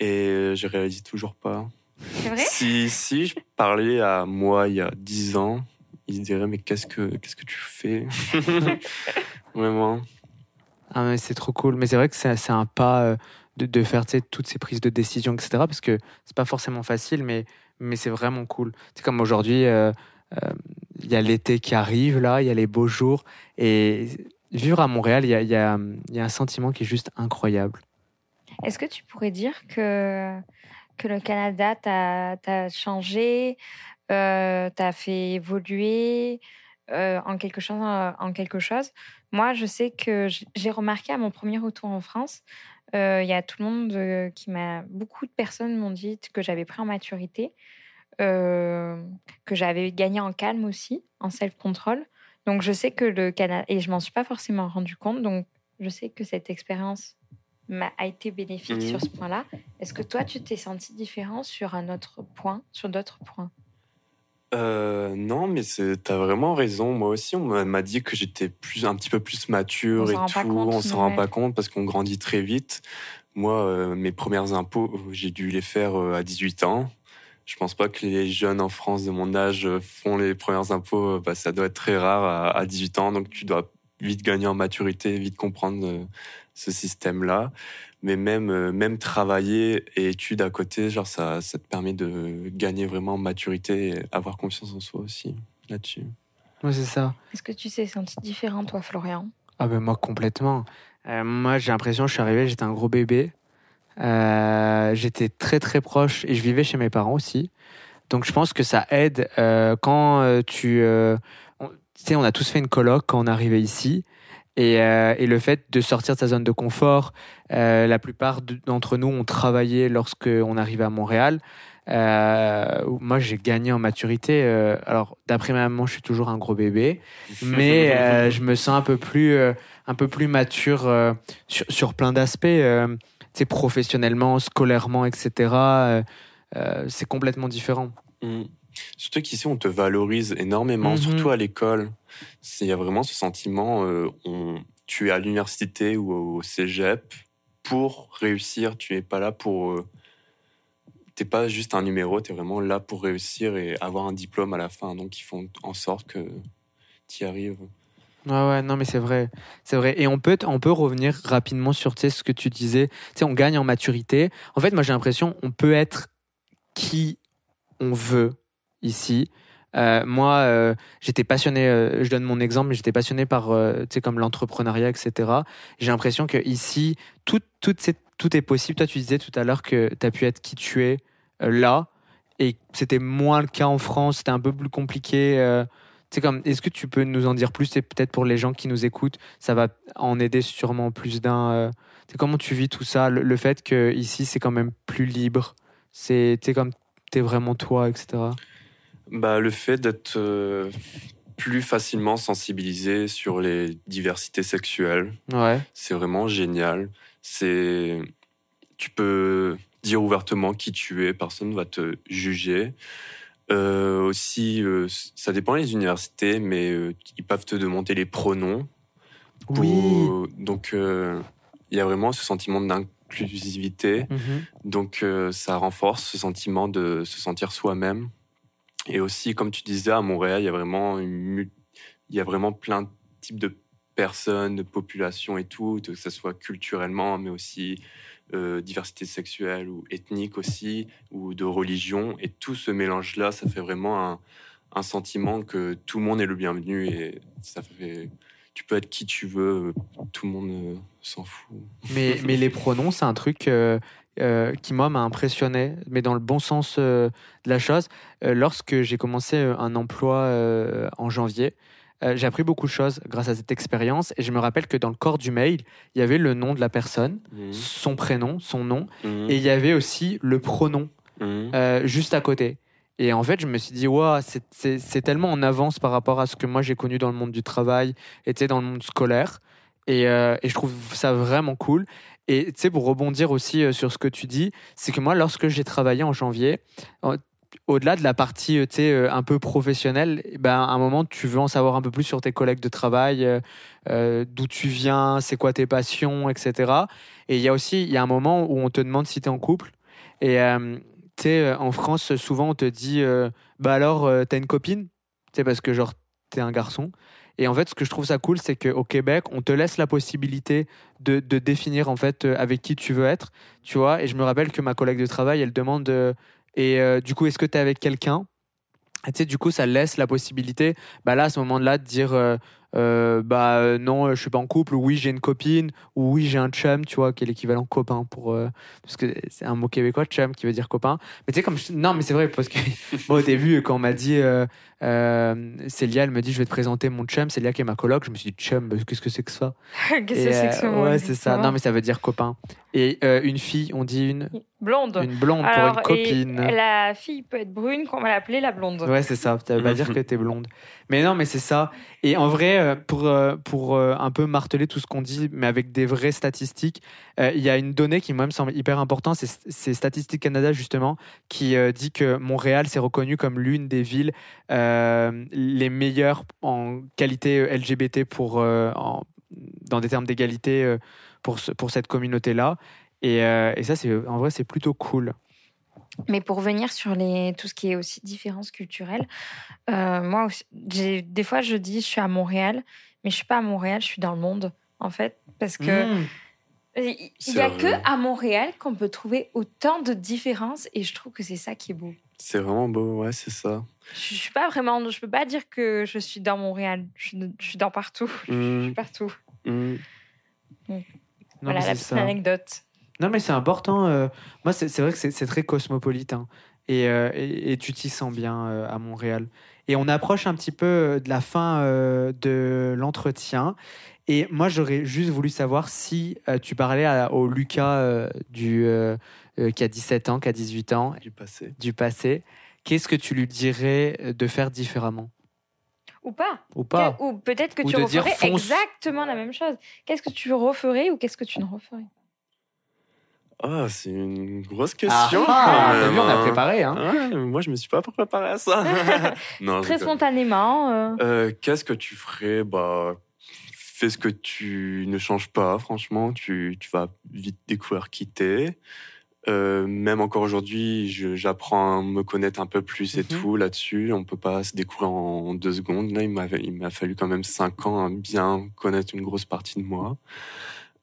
[SPEAKER 2] Et je réalise toujours pas.
[SPEAKER 3] C'est vrai?
[SPEAKER 2] Si, si je parlais à moi il y a 10 ans, il se dirait, mais qu'est-ce que, qu'est-ce que tu fais? <laughs> Vraiment.
[SPEAKER 1] Ah, c'est trop cool. Mais c'est vrai que c'est un pas euh, de, de faire toutes ces prises de décision, etc. Parce que c'est pas forcément facile, mais, mais c'est vraiment cool. C'est comme aujourd'hui, euh, euh, il y a l'été qui arrive, là, il y a les beaux jours. Et vivre à Montréal, il y a, y, a, y a, un sentiment qui est juste incroyable.
[SPEAKER 3] Est-ce que tu pourrais dire que, que le Canada t'a changé, t'a fait évoluer en quelque chose, en quelque chose moi, je sais que j'ai remarqué à mon premier retour en France, euh, il y a tout le monde euh, qui m'a. Beaucoup de personnes m'ont dit que j'avais pris en maturité, euh, que j'avais gagné en calme aussi, en self-control. Donc, je sais que le Canada. Et je m'en suis pas forcément rendu compte. Donc, je sais que cette expérience m'a a été bénéfique sur ce mmh. point-là. Est-ce que toi, tu t'es senti différent sur un autre point, sur d'autres points?
[SPEAKER 2] Euh, non, mais t'as vraiment raison. Moi aussi, on m'a dit que j'étais plus, un petit peu plus mature et tout. on s'en rend pas compte parce qu'on grandit très vite. Moi, euh, mes premières impôts, j'ai dû les faire euh, à 18 ans. Je pense pas que les jeunes en France de mon âge font les premiers impôts. Bah, ça doit être très rare à, à 18 ans. Donc, tu dois vite gagner en maturité, vite comprendre ce système-là mais même, euh, même travailler et études à côté, genre ça, ça te permet de gagner vraiment en maturité et avoir confiance en soi aussi là-dessus.
[SPEAKER 1] Oui, c'est ça.
[SPEAKER 3] Est-ce que tu t'es senti différent, toi, Florian?
[SPEAKER 1] Ah ben moi, complètement. Euh, moi, j'ai l'impression, je suis arrivé, j'étais un gros bébé. Euh, j'étais très très proche et je vivais chez mes parents aussi. Donc je pense que ça aide quand tu... tu sais, on a tous fait une colloque quand on est arrivé ici. Et, euh, et, le fait de sortir de sa zone de confort, euh, la plupart d'entre nous ont travaillé lorsqu'on arrivait à Montréal. Euh, moi, j'ai gagné en maturité. Alors, d'après ma maman, je suis toujours un gros bébé, mais je me sens un peu plus, un peu plus mature sur, sur, plein d'aspects, professionnellement, scolairement, etc. c'est complètement différent.
[SPEAKER 2] Mmh. Surtout qu'ici, on te valorise énormément,
[SPEAKER 1] Mhm.
[SPEAKER 2] surtout à l'école. Il y a vraiment ce sentiment, euh, on, tu es à l'université ou au cégep pour réussir. Tu n'es pas là pour... euh, T'es pas juste un numéro, tu es vraiment là pour réussir et avoir un diplôme à la fin. Donc, ils font en sorte que tu y arrives.
[SPEAKER 1] Ouais, ouais, non, mais c'est vrai. C'est vrai. Et on peut, on peut revenir rapidement sur ce que tu disais. Tu sais, on gagne en maturité. En fait, moi, j'ai l'impression on peut être qui on veut ici. Euh, moi, euh, j'étais passionné, euh, je donne mon exemple, mais j'étais passionné par, tu sais, comme l'entrepreneuriat, etc. J'ai l'impression que ici, tout, tout, est possible. Toi, tu disais tout à l'heure que tu as pu être qui tu es là, et c'était moins le cas en France, c'était un peu plus compliqué. c'est comme, est-ce que tu peux nous en dire plus? C'est peut-être pour les gens qui nous écoutent, ça va en aider sûrement plus d'un. c'est comment tu vis tout ça, le, fait que ici c'est quand même plus libre. C'est, t'es comme, t'es vraiment toi, etc.
[SPEAKER 2] Bah, le fait d'être euh, plus facilement sensibilisé sur les diversités sexuelles,
[SPEAKER 1] Ouais.
[SPEAKER 2] c'est vraiment génial. C'est, tu peux dire ouvertement qui tu es, personne ne va te juger. Euh, aussi, euh, ça dépend des universités, mais euh, ils peuvent te demander les pronoms. pour-
[SPEAKER 1] Oui.
[SPEAKER 2] Donc, il y a vraiment ce sentiment d'inclusivité.
[SPEAKER 1] Mhm.
[SPEAKER 2] Donc, ça renforce ce sentiment de se sentir soi-même. Et aussi, comme tu disais, à Montréal, il y a vraiment, il y a vraiment plein de types de personnes, de populations et tout, que ce soit culturellement, mais aussi euh, diversité sexuelle ou ethnique aussi, ou de religion. Et tout ce mélange-là, ça fait vraiment un, sentiment que tout le monde est le bienvenu et ça fait. Tu peux être qui tu veux, tout le monde euh, s'en fout.
[SPEAKER 1] Mais, mais les pronoms, c'est un truc euh, euh, qui, moi, m'a impressionné, mais dans le bon sens euh, de la chose. Euh, lorsque j'ai commencé un emploi en janvier, j'ai appris beaucoup de choses grâce à cette expérience. Et je me rappelle que dans le corps du mail, il y avait le nom de la personne,
[SPEAKER 2] Mhm.
[SPEAKER 1] son prénom, son nom,
[SPEAKER 2] Mhm.
[SPEAKER 1] et il y avait aussi le pronom euh, juste à côté. Et en fait, je me suis dit, Ouah, c'est- tellement en avance par rapport à ce que moi j'ai connu dans le monde du travail et dans le monde scolaire. Et, euh, et je trouve ça vraiment cool. Et tu sais, pour rebondir aussi euh, sur ce que tu dis, c'est que moi, lorsque j'ai travaillé en janvier, au-delà de la partie euh, euh, un peu professionnelle, eh ben, à un moment, tu veux en savoir un peu plus sur tes collègues de travail, d'où tu viens, c'est quoi tes passions, etc. Et il y a aussi, y a un moment où on te demande si tu es en couple. Et euh, en France, souvent, on te dit, euh, bah alors, t'as une copine? Tu sais, parce que genre, t'es un garçon. Et en fait, ce que je trouve ça cool, c'est qu'au Québec, on te laisse la possibilité de, de définir en fait euh, avec qui tu veux être, tu vois. Et je me rappelle que ma collègue de travail, elle demande, euh, et euh, du coup, est-ce que t'es avec quelqu'un? Et tu sais, du coup, ça laisse la possibilité, bah là, à ce moment-là, de dire, euh, bah euh, non, euh, je suis pas en couple, ou oui, j'ai une copine, ou oui, j'ai un chum, tu vois, qui est l'équivalent copain pour, euh, parce que c'est un mot québécois, chum, qui veut dire copain. Mais tu sais, comme, je- non, mais c'est vrai, parce que <laughs> moi, au début, quand on m'a dit, Célia, elle me dit, je vais te présenter mon chum, Célia qui est ma coloc, je me suis dit, chum, bah, qu'est-ce que c'est que ça? <laughs>
[SPEAKER 3] Qu'est-ce que c'est que mot
[SPEAKER 1] Ouais, c'est ça. Non, mais ça veut dire copain. Et une fille, on dit une,
[SPEAKER 3] Blonde.
[SPEAKER 1] une blonde
[SPEAKER 3] Alors,
[SPEAKER 1] pour une
[SPEAKER 3] et
[SPEAKER 1] copine.
[SPEAKER 3] la fille peut être brune, qu'on va l'appeler la blonde.
[SPEAKER 1] Ouais, c'est ça. Ça veut pas dire que t'es blonde. Mais non, mais c'est ça. Et en vrai, euh, pour, euh, pour euh, un peu marteler tout ce qu'on dit, mais avec des vraies statistiques, euh, il y a une donnée qui, moi, me semble hyper importante. C'est c'est Statistique Canada, justement, qui euh, dit que Montréal s'est reconnu comme l'une des villes euh, les meilleures en qualité LGBT pour, euh, en- dans des termes d'égalité euh, pour, ce- pour cette communauté-là. Et, euh, et ça, c'est en vrai, c'est plutôt cool.
[SPEAKER 3] Mais pour venir sur les, tout ce qui est aussi différences culturelles, euh, moi, j'ai- des fois, je dis je suis à Montréal, mais je suis pas à Montréal, je suis dans le monde, en fait. Parce que
[SPEAKER 1] Mmh.
[SPEAKER 3] il n'y a
[SPEAKER 2] vrai.
[SPEAKER 3] que à Montréal qu'on peut trouver autant de différences et je trouve que c'est ça qui est beau.
[SPEAKER 2] C'est vraiment beau, ouais, c'est ça.
[SPEAKER 3] Je, je suis pas vraiment, je peux pas dire que je suis dans Montréal. Je suis, je suis dans partout. <laughs> Je
[SPEAKER 2] Mhm.
[SPEAKER 3] suis partout.
[SPEAKER 1] Non,
[SPEAKER 3] voilà la
[SPEAKER 1] c'est
[SPEAKER 3] petite
[SPEAKER 1] ça.
[SPEAKER 3] anecdote.
[SPEAKER 1] Non, mais c'est important. euh, moi, c'est c'est vrai que c'est c'est très cosmopolitain. Et, euh, et, et tu t'y sens bien euh, à Montréal. Et on approche un petit peu euh, de la fin euh, de l'entretien. Et moi, j'aurais juste voulu savoir si euh, tu parlais à- au Lucas euh, du, euh, euh, qui a 17 ans, qui a 18 ans,
[SPEAKER 2] Du passé.
[SPEAKER 1] du passé. Qu'est-ce que tu lui dirais de faire différemment?
[SPEAKER 3] Ou pas.
[SPEAKER 1] Ou pas
[SPEAKER 3] Ou peut-être que
[SPEAKER 1] Ou
[SPEAKER 3] tu referais exactement la même chose. Qu'est-ce que tu referais ou qu'est-ce que tu ne referais?
[SPEAKER 2] Oh, c'est une grosse question.
[SPEAKER 1] Ah,
[SPEAKER 2] quand même,
[SPEAKER 1] vu, on a
[SPEAKER 2] hein.
[SPEAKER 1] préparé. Hein.
[SPEAKER 2] Ouais, moi, je me suis pas préparé à ça. <laughs> non,
[SPEAKER 3] Très spontanément. euh.
[SPEAKER 2] Euh, Qu'est-ce que tu ferais? Bah, Fais ce que tu ne changes pas, franchement. Tu, tu vas vite découvrir qui t'es. Euh, même encore aujourd'hui, j'apprends à me connaître un peu plus et
[SPEAKER 1] Mhm.
[SPEAKER 2] tout là-dessus. On peut pas se découvrir en deux secondes. Là, il m'a fallu quand même cinq ans à bien connaître une grosse partie de moi.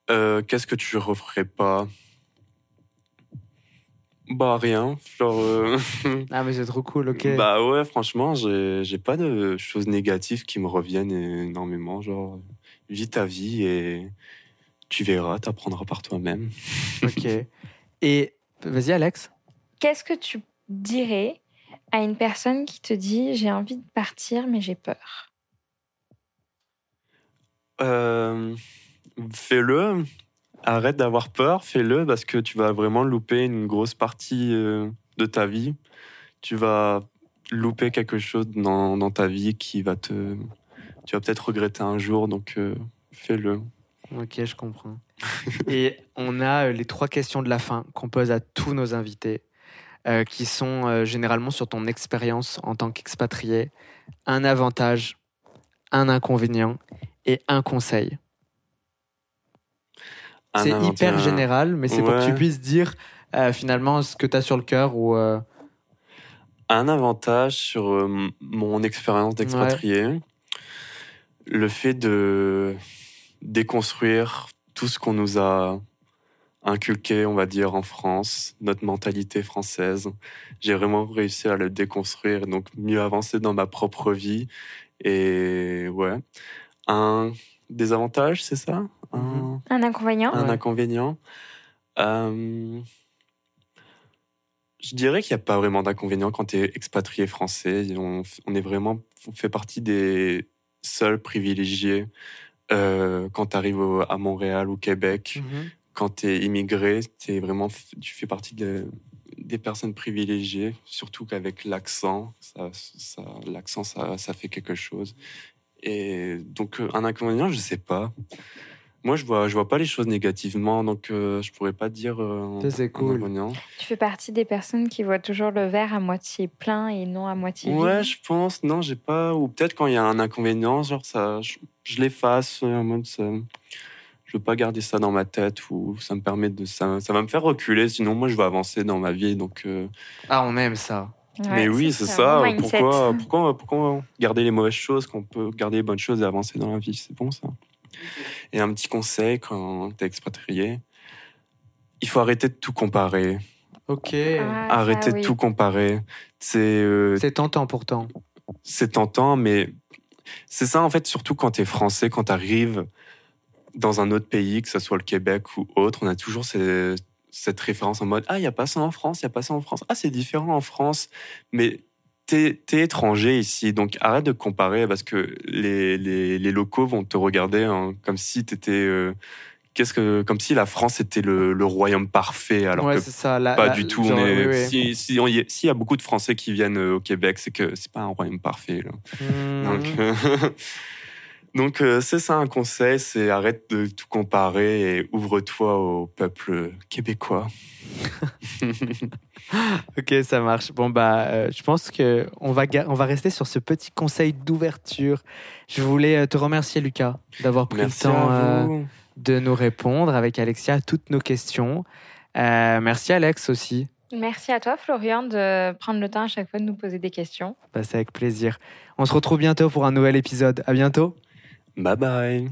[SPEAKER 2] Qu'est-ce que tu referais pas? Bah rien. Genre, euh, <laughs>
[SPEAKER 1] Ah, mais c'est trop cool, ok.
[SPEAKER 2] bah ouais, franchement, j'ai j'ai pas de choses négatives qui me reviennent énormément. Genre, vis ta vie et tu verras, t'apprendras par toi-même.
[SPEAKER 1] Ok. Et vas-y, Alex.
[SPEAKER 3] Qu'est-ce que tu dirais à une personne qui te dit j'ai envie de partir mais j'ai peur?
[SPEAKER 2] Euh, fais-le. Arrête d'avoir peur, fais-le parce que tu vas vraiment louper une grosse partie euh, de ta vie. Tu vas louper quelque chose dans, dans ta vie qui va te. Tu vas peut-être regretter un jour, donc euh, fais-le.
[SPEAKER 1] Ok, je comprends. <laughs> Et on a euh, les trois questions de la fin qu'on pose à tous nos invités, qui sont généralement sur ton expérience en tant qu'expatrié, un avantage, un inconvénient et un conseil. C'est hyper général, mais c'est pour que tu puisses dire euh, finalement ce que tu as sur le cœur ou euh,
[SPEAKER 2] un avantage sur euh, mon expérience d'expatrié, le fait de déconstruire tout ce qu'on nous a inculqué, on va dire, en France, notre mentalité française. J'ai vraiment réussi à le déconstruire, donc mieux avancer dans ma propre vie. Et ouais, un désavantage, c'est ça? Un,
[SPEAKER 1] Mhm.
[SPEAKER 3] Un inconvénient?
[SPEAKER 2] Un
[SPEAKER 1] Ouais.
[SPEAKER 2] inconvénient Euh, Je dirais qu'il n'y a pas vraiment d'inconvénient quand tu es expatrié français. On, on est vraiment on fait partie des seuls privilégiés euh, quand tu arrives à Montréal ou Québec.
[SPEAKER 1] Mhm.
[SPEAKER 2] Quand tu es immigré, t'es vraiment, tu fais partie de- des personnes privilégiées, surtout qu'avec l'accent, ça, ça, l'accent, ça, ça fait quelque chose. Et donc, euh, un inconvénient, je sais pas. Moi, je vois, je vois pas les choses négativement, donc euh, je pourrais pas dire euh,
[SPEAKER 1] c'est
[SPEAKER 2] un
[SPEAKER 1] cool.
[SPEAKER 2] inconvénient.
[SPEAKER 3] Tu fais partie des personnes qui voient toujours le verre à moitié plein et non à moitié vide?
[SPEAKER 2] Ouais, je pense. Non, j'ai pas. Ou peut-être quand il y a un inconvénient, genre ça, je, je l'efface euh, en mode ça. Je veux pas garder ça dans ma tête ou ça me permet de ça, ça va me faire reculer. Sinon, moi, je vais avancer dans ma vie. Donc, euh,
[SPEAKER 1] Ah, on aime ça.
[SPEAKER 3] Ouais,
[SPEAKER 2] mais oui, c'est ça.
[SPEAKER 3] bon mindset.
[SPEAKER 2] Pourquoi, <laughs> pourquoi, pourquoi garder les mauvaises choses quand on peut garder les bonnes choses et avancer dans la vie? C'est bon ça. Et un petit conseil quand t'es expatrié, il faut arrêter de tout comparer.
[SPEAKER 1] Ok.
[SPEAKER 3] Ah, ça,
[SPEAKER 2] Arrêter
[SPEAKER 3] oui.
[SPEAKER 2] de tout comparer. C'est euh,
[SPEAKER 1] C'est tentant pourtant.
[SPEAKER 2] c'est tentant, mais c'est ça en fait, surtout quand tu es français, quand tu arrives dans un autre pays, que ce soit le Québec ou autre, on a toujours ces- cette référence en mode Ah, il n'y a pas ça en France, il n'y a pas ça en France. Ah, c'est différent en France. Mais t'es es étranger ici, donc arrête de comparer parce que les, les, les locaux vont te regarder hein, comme si t'étais. Qu'est-ce que, comme si la France était le, le royaume parfait, alors
[SPEAKER 1] ouais,
[SPEAKER 2] que
[SPEAKER 1] c'est ça. la-
[SPEAKER 2] pas
[SPEAKER 1] la-
[SPEAKER 2] du tout.
[SPEAKER 1] genre,
[SPEAKER 2] on est-
[SPEAKER 1] oui, oui.
[SPEAKER 2] Si, y s'il y a beaucoup de Français qui viennent euh, au Québec, c'est que c'est pas un royaume parfait. Là.
[SPEAKER 1] Mhm.
[SPEAKER 2] Donc, euh, <laughs> donc euh, c'est ça un conseil, c'est arrête de tout comparer et ouvre-toi au peuple québécois. <laughs>
[SPEAKER 1] Ok, ça marche. Bon bah, euh, je pense que on va on va rester sur ce petit conseil d'ouverture. Je voulais euh, te remercier Lucas d'avoir pris
[SPEAKER 2] Merci
[SPEAKER 1] le temps euh, de nous répondre avec Alexia à toutes nos questions. Euh, merci Alex aussi.
[SPEAKER 3] Merci à toi, Florian, de prendre le temps à chaque fois de nous poser des questions.
[SPEAKER 1] Bah, c'est avec plaisir. On se retrouve bientôt pour un nouvel épisode. À bientôt.
[SPEAKER 2] Bye bye.